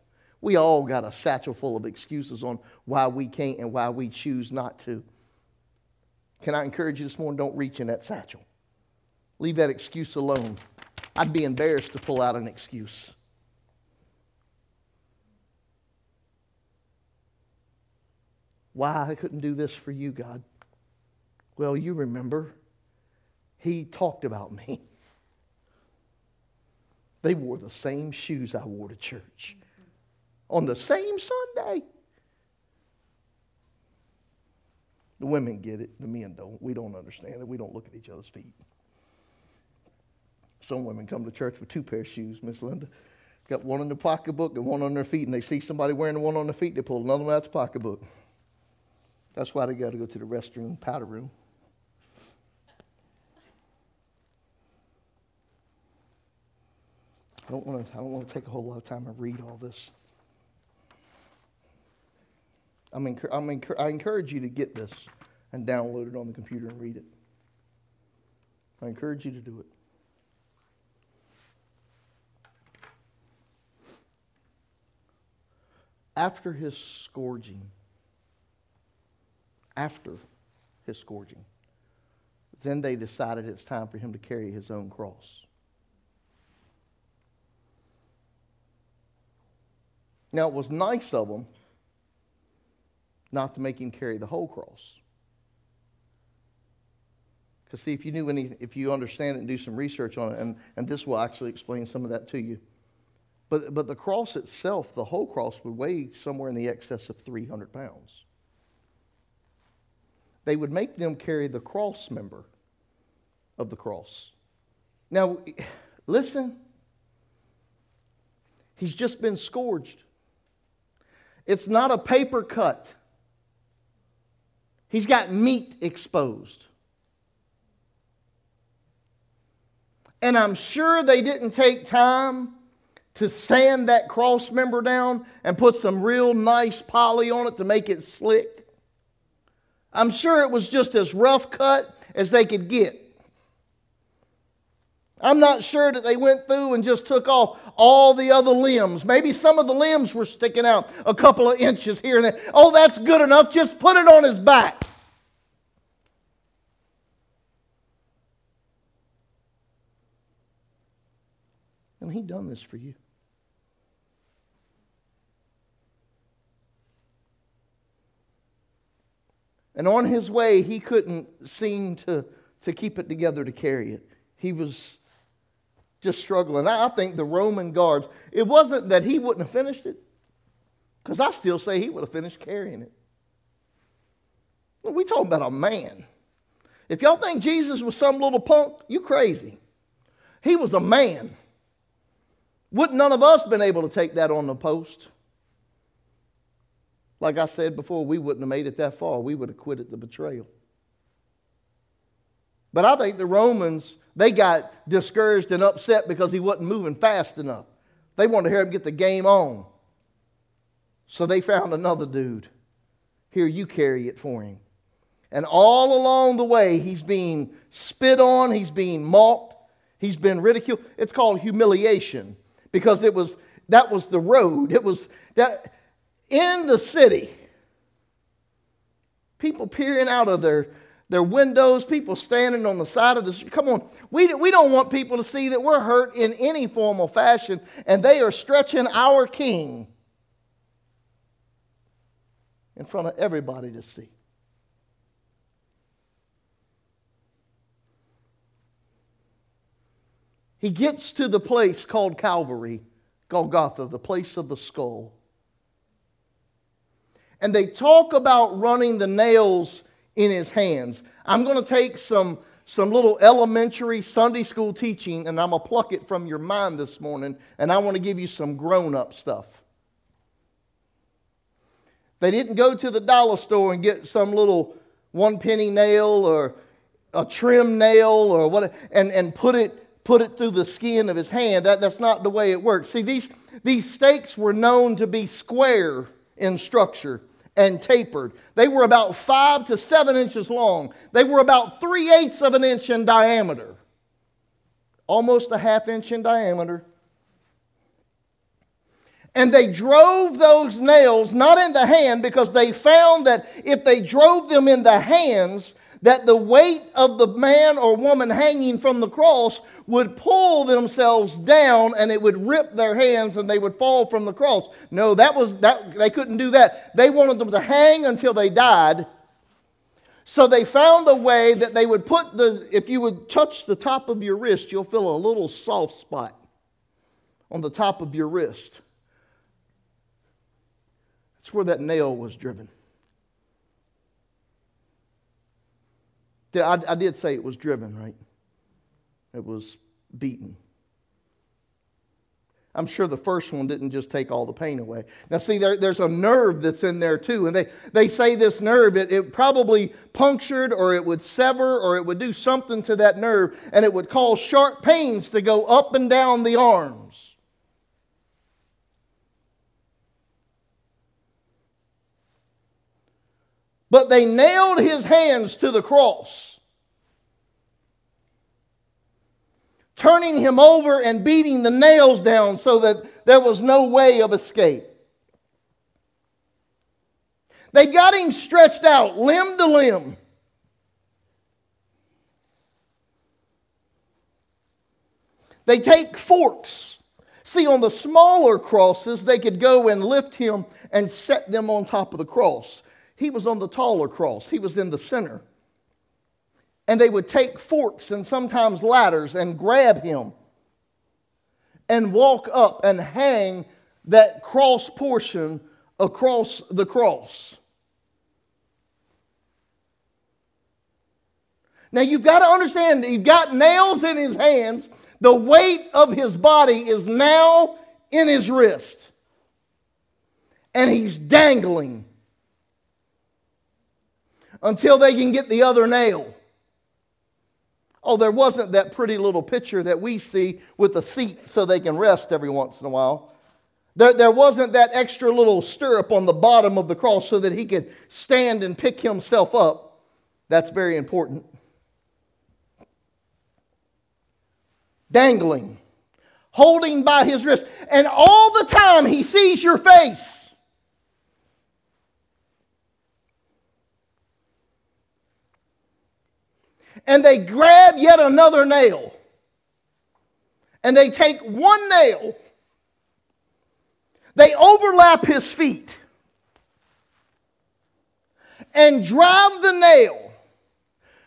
[SPEAKER 1] We all got a satchel full of excuses on why we can't and why we choose not to. Can I encourage you this morning? Don't reach in that satchel. Leave that excuse alone. I'd be embarrassed to pull out an excuse. Why I couldn't do this for you, God? Well, you remember, He talked about me. They wore the same shoes I wore to church on the same Sunday. The women get it, the men don't. We don't understand it. We don't look at each other's feet. Some women come to church with two pair of shoes, Miss Linda. Got one in their pocketbook and one on their feet, and they see somebody wearing the one on their feet, they pull another one out of the pocketbook. That's why they got to go to the restroom, powder room. I don't want to. I don't want to take a whole lot of time to read all this. I'm, I'm I encourage you to get this and download it on the computer and read it. I encourage you to do it. After his scourging, after his scourging, then they decided it's time for him to carry his own cross. Now, it was nice of them not to make him carry the whole cross. Because, see, if you knew any, if you understand it and do some research on it, and, and this will actually explain some of that to you. But, but the cross itself, the whole cross, would weigh somewhere in the excess of 300 pounds. They would make them carry the cross member of the cross. Now, listen, he's just been scourged. It's not a paper cut. He's got meat exposed. And I'm sure they didn't take time to sand that cross member down and put some real nice poly on it to make it slick. I'm sure it was just as rough cut as they could get. I'm not sure that they went through and just took off all the other limbs. Maybe some of the limbs were sticking out a couple of [LAUGHS] inches here and there. Oh, that's good enough. Just put it on his back. And he done this for you. And on his way, he couldn't seem to, to keep it together to carry it. He was just struggling. I think the Roman guards, it wasn't that he wouldn't have finished it, because I still say he would have finished carrying it. We talking about a man. If y'all think Jesus was some little punk, you crazy. He was a man. Wouldn't none of us been able to take that on the post? Like I said before, we wouldn't have made it that far. We would have quit at the betrayal. But I think the Romans, they got discouraged and upset because he wasn't moving fast enough. They wanted to hear him get the game on. So they found another dude. Here, you carry it for him. And all along the way, he's being spit on, he's being mocked, he's been ridiculed. It's called humiliation because it was that was the road. It was that in the city. People peering out of their their windows, people standing on the side of the street. Come on, we, we don't want people to see that we're hurt in any formal fashion, and they are stretching our king in front of everybody to see. He gets to the place called Calvary, Golgotha, the place of the skull. And they talk about running the nails in his hands. I'm going to take some, some little elementary Sunday school teaching and I'm going to pluck it from your mind this morning and I want to give you some grown up stuff. They didn't go to the dollar store and get some little one penny nail or a trim nail or what and, and put it put it through the skin of his hand. That, that's not the way it works. See, these, these stakes were known to be square in structure and tapered. They were about five to seven inches long. They were about three eighths of an inch in diameter, almost a half inch in diameter. And they drove those nails not in the hand because they found that if they drove them in the hands, that the weight of the man or woman hanging from the cross would pull themselves down and it would rip their hands and they would fall from the cross. No, that was that they couldn't do that. They wanted them to hang until they died. So they found a way that they would put the if you would touch the top of your wrist, you'll feel a little soft spot. on the top of your wrist. That's where that nail was driven. I, I did say it was driven, right? It was beaten. I'm sure the first one didn't just take all the pain away. Now, see, there, there's a nerve that's in there too. And they, they say this nerve, it, it probably punctured or it would sever or it would do something to that nerve and it would cause sharp pains to go up and down the arms. But they nailed his hands to the cross. turning him over and beating the nails down so that there was no way of escape. They got him stretched out, limb to limb. They take forks. See, on the smaller crosses, they could go and lift him and set them on top of the cross. He was on the taller cross, he was in the center and they would take forks and sometimes ladders and grab him and walk up and hang that cross portion across the cross. Now you've got to understand, you've got nails in his hands. The weight of his body is now in his wrist. And he's dangling until they can get the other nail. Oh, there wasn't that pretty little picture that we see with a seat so they can rest every once in a while. There, there wasn't that extra little stirrup on the bottom of the cross so that he could stand and pick himself up. That's very important. Dangling, holding by his wrist. And all the time he sees your face. And they grab yet another nail. And they take one nail, they overlap his feet, and drive the nail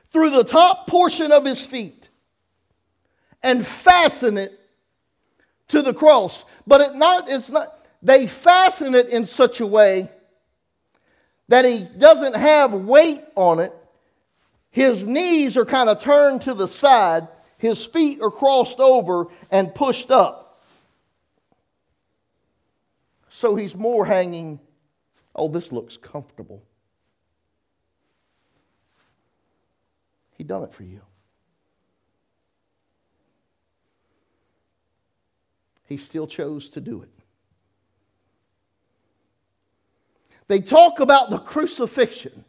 [SPEAKER 1] through the top portion of his feet and fasten it to the cross. But it not, it's not, they fasten it in such a way that he doesn't have weight on it his knees are kind of turned to the side, his feet are crossed over and pushed up. So he's more hanging. Oh, this looks comfortable. He done it for you. He still chose to do it. They talk about the crucifixion.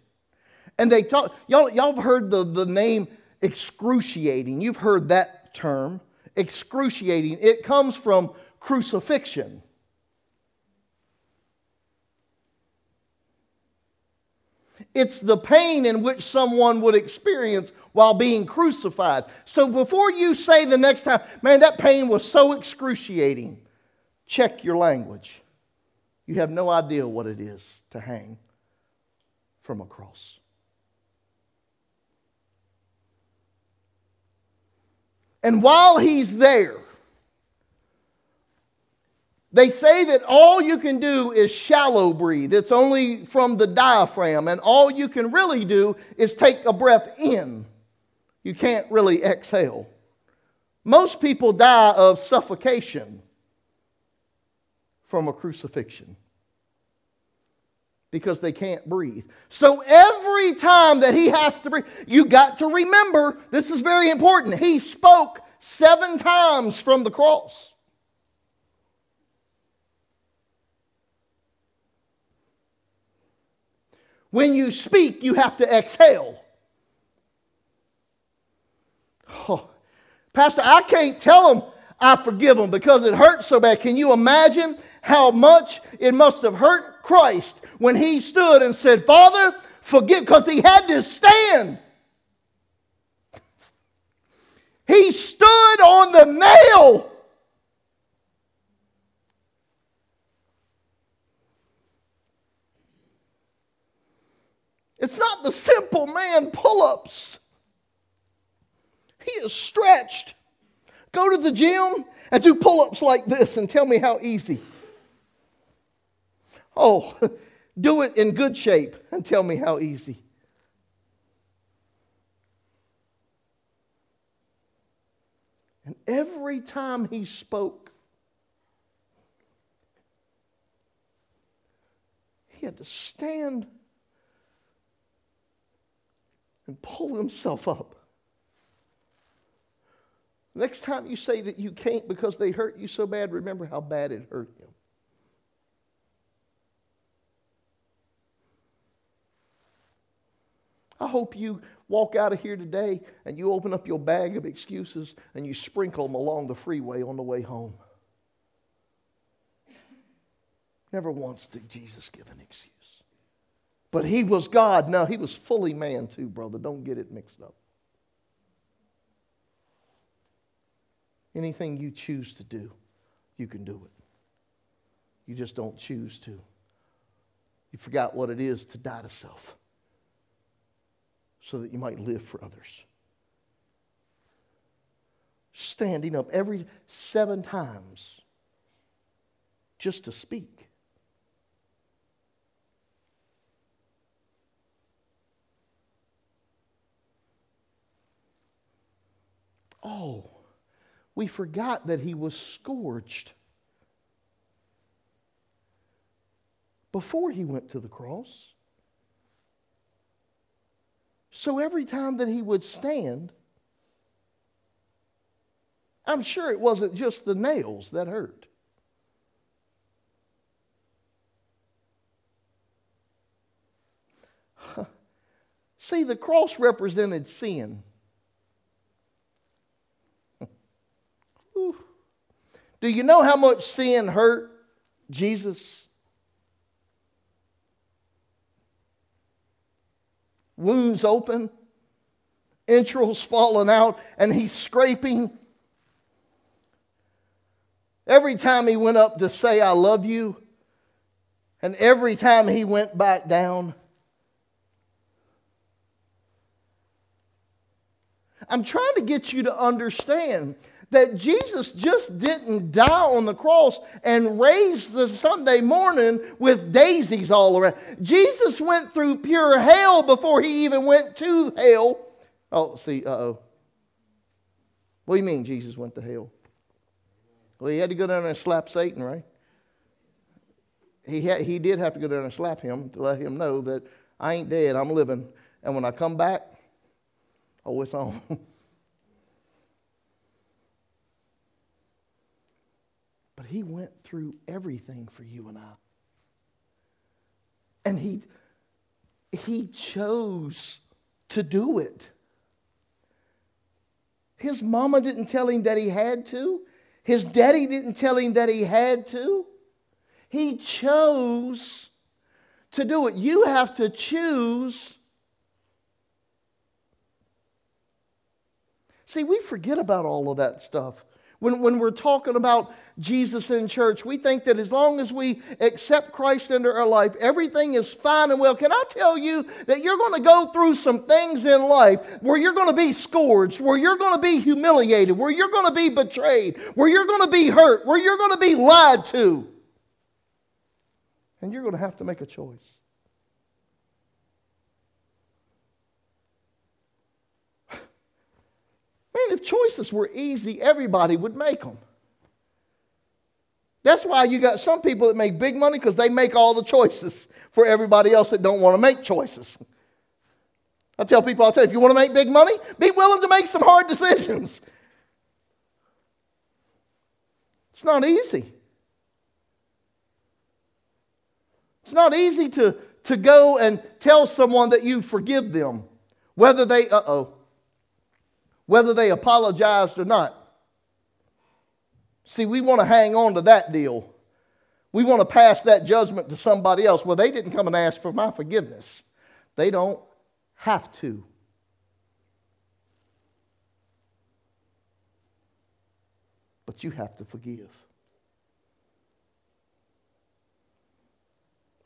[SPEAKER 1] And they talk, y'all, y'all have heard the, the name excruciating. You've heard that term, excruciating. It comes from crucifixion. It's the pain in which someone would experience while being crucified. So before you say the next time, man, that pain was so excruciating, check your language. You have no idea what it is to hang from a cross. And while he's there, they say that all you can do is shallow breathe. It's only from the diaphragm, and all you can really do is take a breath in. You can't really exhale. Most people die of suffocation from a crucifixion because they can't breathe. So every time that he has to breathe, you got to remember this is very important. He spoke seven times from the cross. When you speak, you have to exhale. Oh, Pastor, I can't tell them I forgive them because it hurts so bad. Can you imagine how much it must have hurt Christ when he stood and said, Father, forgive, because he had to stand. He stood on the nail. It's not the simple man pull ups. He is stretched Go to the gym and do pull ups like this and tell me how easy. Oh, [LAUGHS] do it in good shape and tell me how easy. And every time he spoke, he had to stand and pull himself up. Next time you say that you can't because they hurt you so bad, remember how bad it hurt him. I hope you walk out of here today and you open up your bag of excuses and you sprinkle them along the freeway on the way home. Never once did Jesus give an excuse. But he was God. No, he was fully man too, brother. Don't get it mixed up. Anything you choose to do, you can do it. You just don't choose to. You forgot what it is to die to self so that you might live for others. Standing up every seven times just to speak. Oh, we forgot that he was scourged before he went to the cross. So every time that he would stand, I'm sure it wasn't just the nails that hurt. See, the cross represented sin. Do you know how much sin hurt Jesus? wounds open, entrails falling out, and he's scraping. Every time he went up to say, I love you, and every time he went back down, I'm trying to get you to understand that Jesus just didn't die on the cross and raise the Sunday morning with daisies all around. Jesus went through pure hell before he even went to hell. Oh, see, uh oh. What do you mean Jesus went to hell? Well, he had to go down there and slap Satan, right? He, had, he did have to go down and slap him to let him know that I ain't dead, I'm living. And when I come back, oh, it's on. [LAUGHS] But he went through everything for you and I. And he, he chose to do it. His mama didn't tell him that he had to. His daddy didn't tell him that he had to. He chose to do it. You have to choose. See, we forget about all of that stuff. When, when we're talking about Jesus in church, we think that as long as we accept Christ into our life, everything is fine and well. Can I tell you that you're going to go through some things in life where you're going to be scourged, where you're going to be humiliated, where you're going to be betrayed, where you're going to be hurt, where you're going to be lied to. And you're going to have to make a choice. Man, if choices were easy, everybody would make them. That's why you got some people that make big money because they make all the choices for everybody else that don't want to make choices. I tell people, I tell you, if you want to make big money, be willing to make some hard decisions. It's not easy. It's not easy to, to go and tell someone that you forgive them, whether they, uh oh, whether they apologized or not. See, we want to hang on to that deal. We want to pass that judgment to somebody else. Well, they didn't come and ask for my forgiveness. They don't have to. But you have to forgive.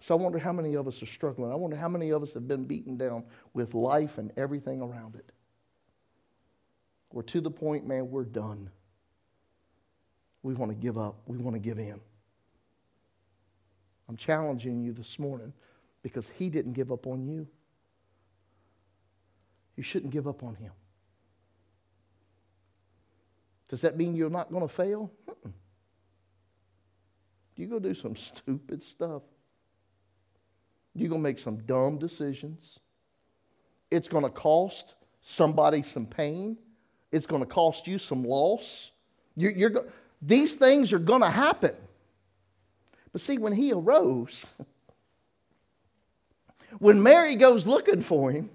[SPEAKER 1] So I wonder how many of us are struggling. I wonder how many of us have been beaten down with life and everything around it. We're to the point, man, we're done. we want to give up, we want to give in. I'm challenging you this morning because He didn't give up on you. You shouldn't give up on Him. Does that mean you're not going to fail? Mm-mm. You go do some [LAUGHS] stupid stuff. You're going to make some dumb decisions. It's going to cost somebody some pain. It's going to cost you some loss. You're, you're, these things are going to happen. But see, when he arose, [LAUGHS] when Mary goes looking for him,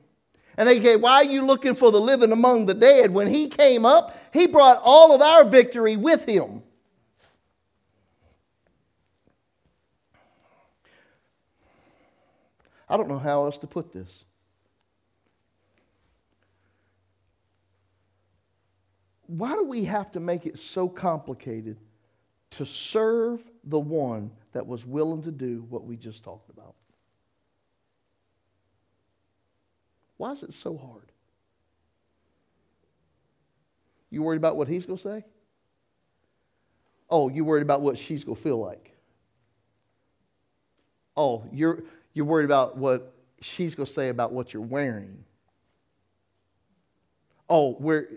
[SPEAKER 1] and they say, Why are you looking for the living among the dead? When he came up, he brought all of our victory with him. I don't know how else to put this. Why do we have to make it so complicated to serve the one that was willing to do what we just talked about? Why is it so hard? You worried about what he's going to say? Oh, you worried about what she's going to feel like? Oh, you're, you're worried about what she's going to say about what you're wearing. Oh, where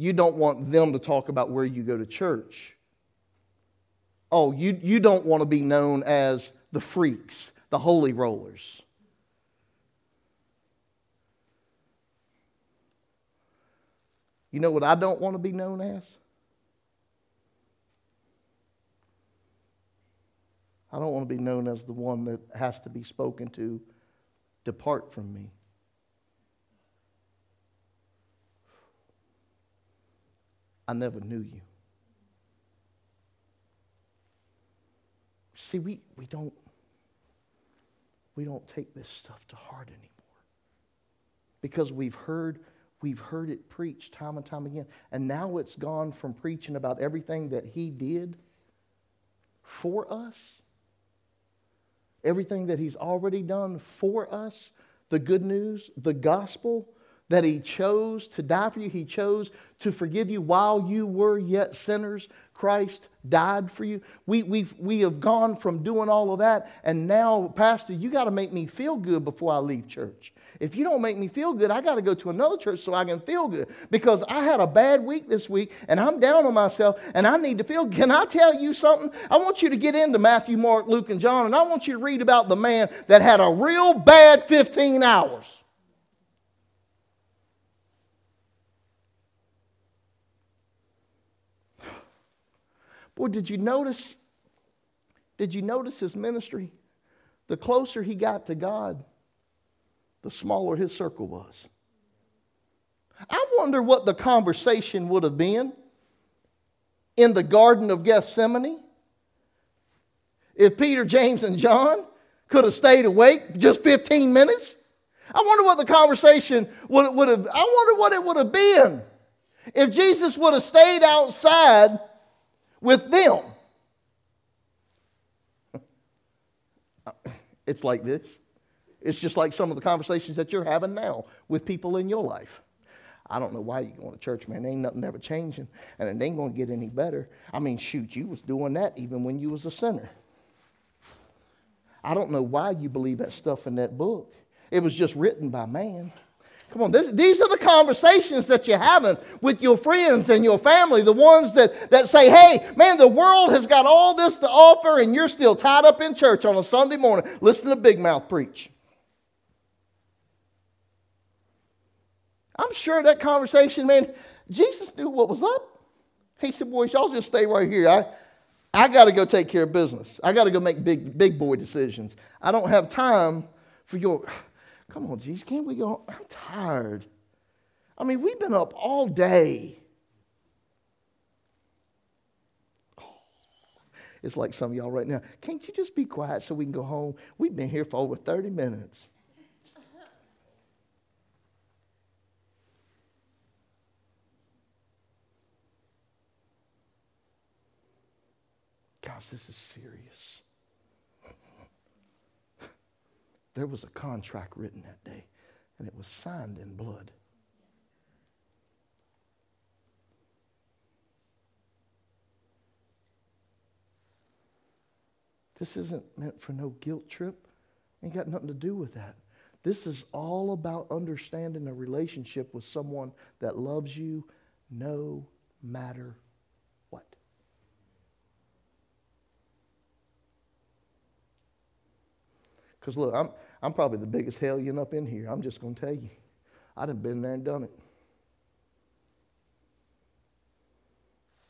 [SPEAKER 1] you don't want them to talk about where you go to church. Oh, you, you don't want to be known as the freaks, the holy rollers. You know what I don't want to be known as? I don't want to be known as the one that has to be spoken to, depart from me. I never knew you. See, we, we don't we don't take this stuff to heart anymore. Because we've heard we've heard it preached time and time again. And now it's gone from preaching about everything that he did for us everything that He's already done for us, the good news, the gospel, that He chose to die for you. He chose to forgive you while you were yet sinners. Christ died for you. We, we've, we have gone from doing all of that, and now, Pastor, you got to make me feel good before I leave church. If you don't make me feel good, I got to go to another church so I can feel good because I had a bad week this week and I'm down on myself and I need to feel. Can I tell you something? I want you to get into Matthew, Mark, Luke, and John, and I want you to read about the man that had a real bad 15 hours. Boy, did you notice? Did you notice his ministry? The closer he got to God, the smaller his circle was. I wonder what the conversation would have been in the Garden of Gethsemane if Peter, James, and John could have stayed awake just 15 minutes. I wonder what the conversation would, would have, I wonder what it would have been if Jesus would have stayed outside with them. It's like this. It's just like some of the conversations that you're having now with people in your life. I don't know why you're going to church, man. Ain't nothing ever changing, and it ain't going to get any better. I mean, shoot, you was doing that even when you was a sinner. I don't know why you believe that stuff in that book. It was just written by man. Come on, this, these are the conversations that you're having with your friends and your family, the ones that, that say, hey, man, the world has got all this to offer, and you're still tied up in church on a Sunday morning. Listen to Big Mouth preach. I'm sure that conversation, man, Jesus knew what was up. He said, Boys, y'all just stay right here. I, I got to go take care of business. I got to go make big, big boy decisions. I don't have time for your. Come on, Jesus, can't we go? I'm tired. I mean, we've been up all day. Oh, it's like some of y'all right now. Can't you just be quiet so we can go home? We've been here for over 30 minutes. Guys, this is serious. There was a contract written that day, and it was signed in blood. This isn't meant for no guilt trip. Ain't got nothing to do with that. This is all about understanding a relationship with someone that loves you no matter Because look, I'm, I'm probably the biggest hellion up in here. I'm just going to tell you. I done been there and done it.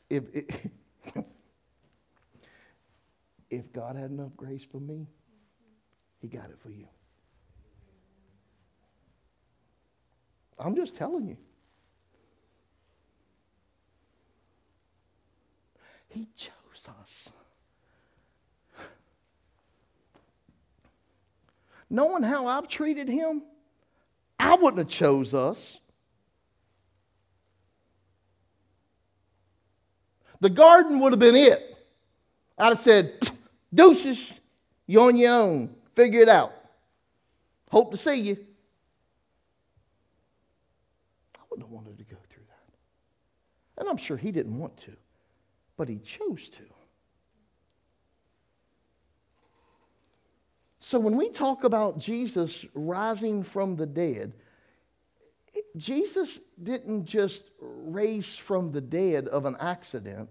[SPEAKER 1] If, if, [LAUGHS] if God had enough grace for me, He got it for you. I'm just telling you. He chose us. Knowing how I've treated him, I wouldn't have chose us. The garden would have been it. I'd have said, [CLEARS THROAT] deuces, you're on your own. Figure it out. Hope to see you. I wouldn't have wanted to go through that. And I'm sure he didn't want to, but he chose to. So when we talk about Jesus rising from the dead, Jesus didn't just raise from the dead of an accident.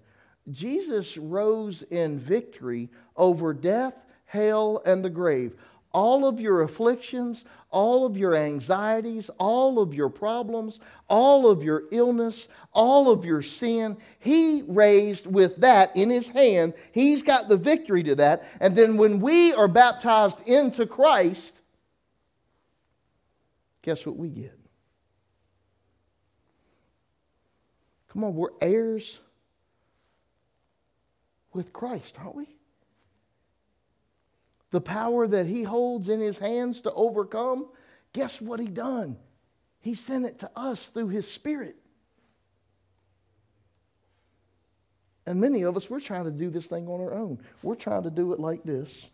[SPEAKER 1] Jesus rose in victory over death, hell, and the grave all of your afflictions, all of your anxieties, all of your problems, all of your illness, all of your sin, He raised with that in His hand. He's got the victory to that. And then when we are baptized into Christ, guess what we get? Come on, we're heirs with Christ, aren't we? The power that he holds in his hands to overcome, guess what he done? He sent it to us through his spirit. And many of us, we're trying to do this thing on our own. We're trying to do it like this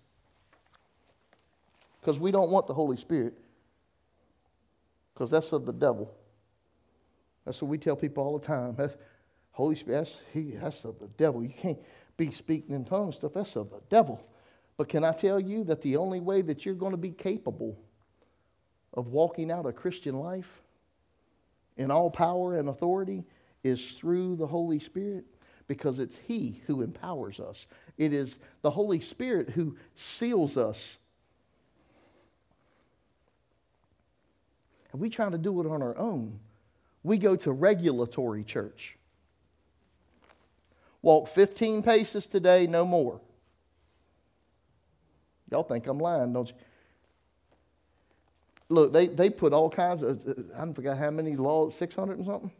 [SPEAKER 1] because we don't want the Holy Spirit because that's of the devil. That's what we tell people all the time. That's, [LAUGHS] Holy Spirit, that's, he, that's of the devil. You can't be speaking in tongues stuff. That's of the devil. But can I tell you that the only way that you're going to be capable of walking out a Christian life in all power and authority is through the Holy Spirit? Because it's He who empowers us. It is the Holy Spirit who seals us. And we try to do it on our own. We go to regulatory church. Walk 15 paces today, no more. Y'all think I'm lying, don't you? Look, they, they put all kinds of, uh, uh, I forgot how many laws, 600 and something?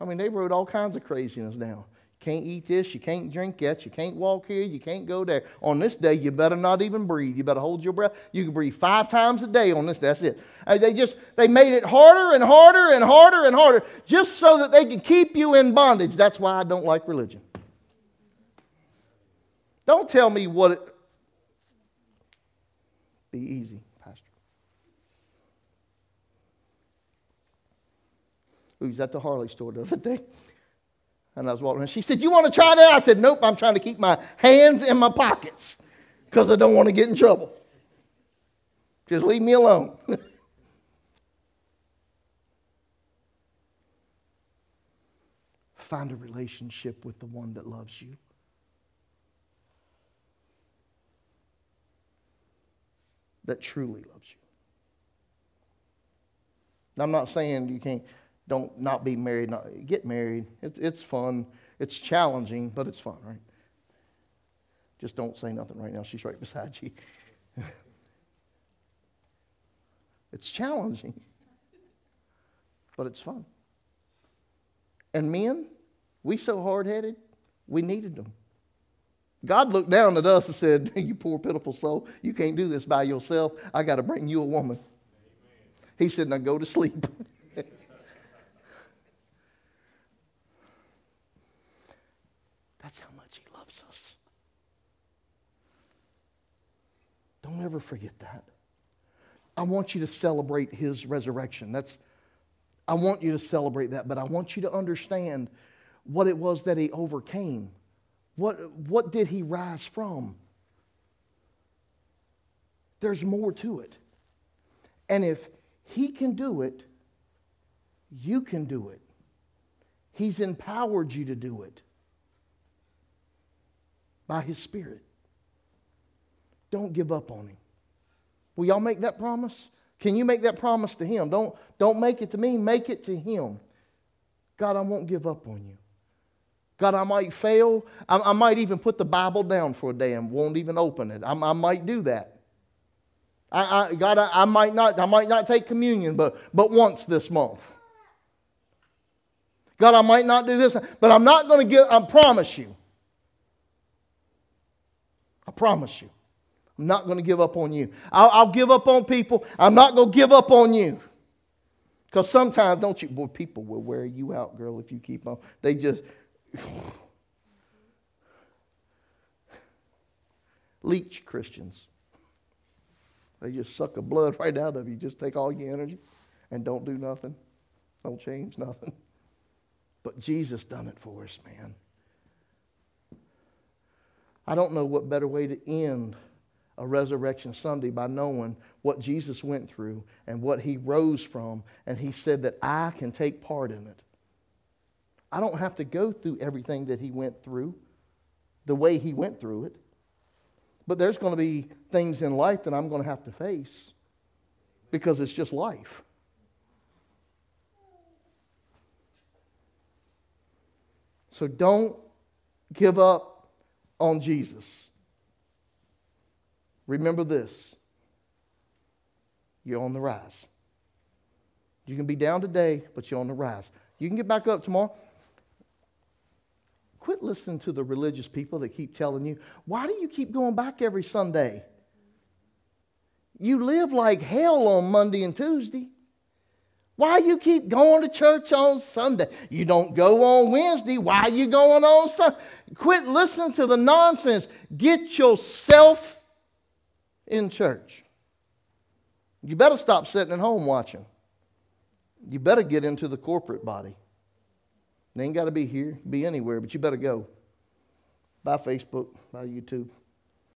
[SPEAKER 1] I mean, they wrote all kinds of craziness down. Can't eat this, you can't drink that, you can't walk here, you can't go there. On this day, you better not even breathe. You better hold your breath. You can breathe five times a day on this. That's it. Uh, they just, they made it harder and harder and harder and harder just so that they can keep you in bondage. That's why I don't like religion. Don't tell me what, it, be easy, Pastor. We was at the Harley store the other day. And I was walking around. She said, You want to try that? I said, Nope, I'm trying to keep my hands in my pockets because I don't want to get in trouble. Just leave me alone. [LAUGHS] Find a relationship with the one that loves you. That truly loves you. Now, I'm not saying you can't, don't not be married, not, get married. It's, it's fun. It's challenging, but it's fun, right? Just don't say nothing right now. She's right [LAUGHS] beside you. it's challenging, but it's fun. And men, we so hard headed, we needed them. God looked down at us and said, You poor, pitiful soul, you can't do this by yourself. I got to bring you a woman. He said, Now go to sleep. [LAUGHS] That's how much He loves us. Don't ever forget that. I want you to celebrate His resurrection. That's, I want you to celebrate that, but I want you to understand what it was that He overcame what, what did he rise from? There's more to it. And if He can do it, you can do it. He's empowered you to do it by His Spirit. Don't give up on Him. Will y'all make that promise? Can you make that promise to Him? Don't, don't make it to me, make it to Him. God, I won't give up on you. God, I might fail. I, I might even put the Bible down for a day and won't even open it. I, I might do that. I, I, God, I, I, might not, I might not take communion, but, but once this month. God, I might not do this, but I'm not going to give, I promise you. I promise you. I'm not going to give up on you. I'll, I'll, give up on people. I'm not going to give up on you. Because sometimes, don't you, boy, people will wear you out, girl, if you keep on. They just, [SIGHS] leech Christians. They just suck the blood [LAUGHS] right out of you. Just take all your energy and don't do nothing. Don't change nothing. [LAUGHS] But Jesus done it for us, man. I don't know what better way to end a resurrection Sunday by knowing what Jesus went through and what he rose from, and he said that I can take part in it. I don't have to go through everything that he went through the way he went through it. But there's going to be things in life that I'm going to have to face because it's just life. So don't give up on Jesus. Remember this you're on the rise. You can be down today, but you're on the rise. You can get back up tomorrow. Quit listening to the religious people that keep telling you, why do you keep going back every Sunday? You live like hell on Monday and Tuesday. Why you keep going to church on Sunday? You don't go on Wednesday. Why are you going on Sunday? Quit listening to the nonsense. Get yourself in church. You better stop sitting at home watching. You better get into the corporate body. They ain't got to be here, be anywhere, but you better go. By Facebook, by YouTube.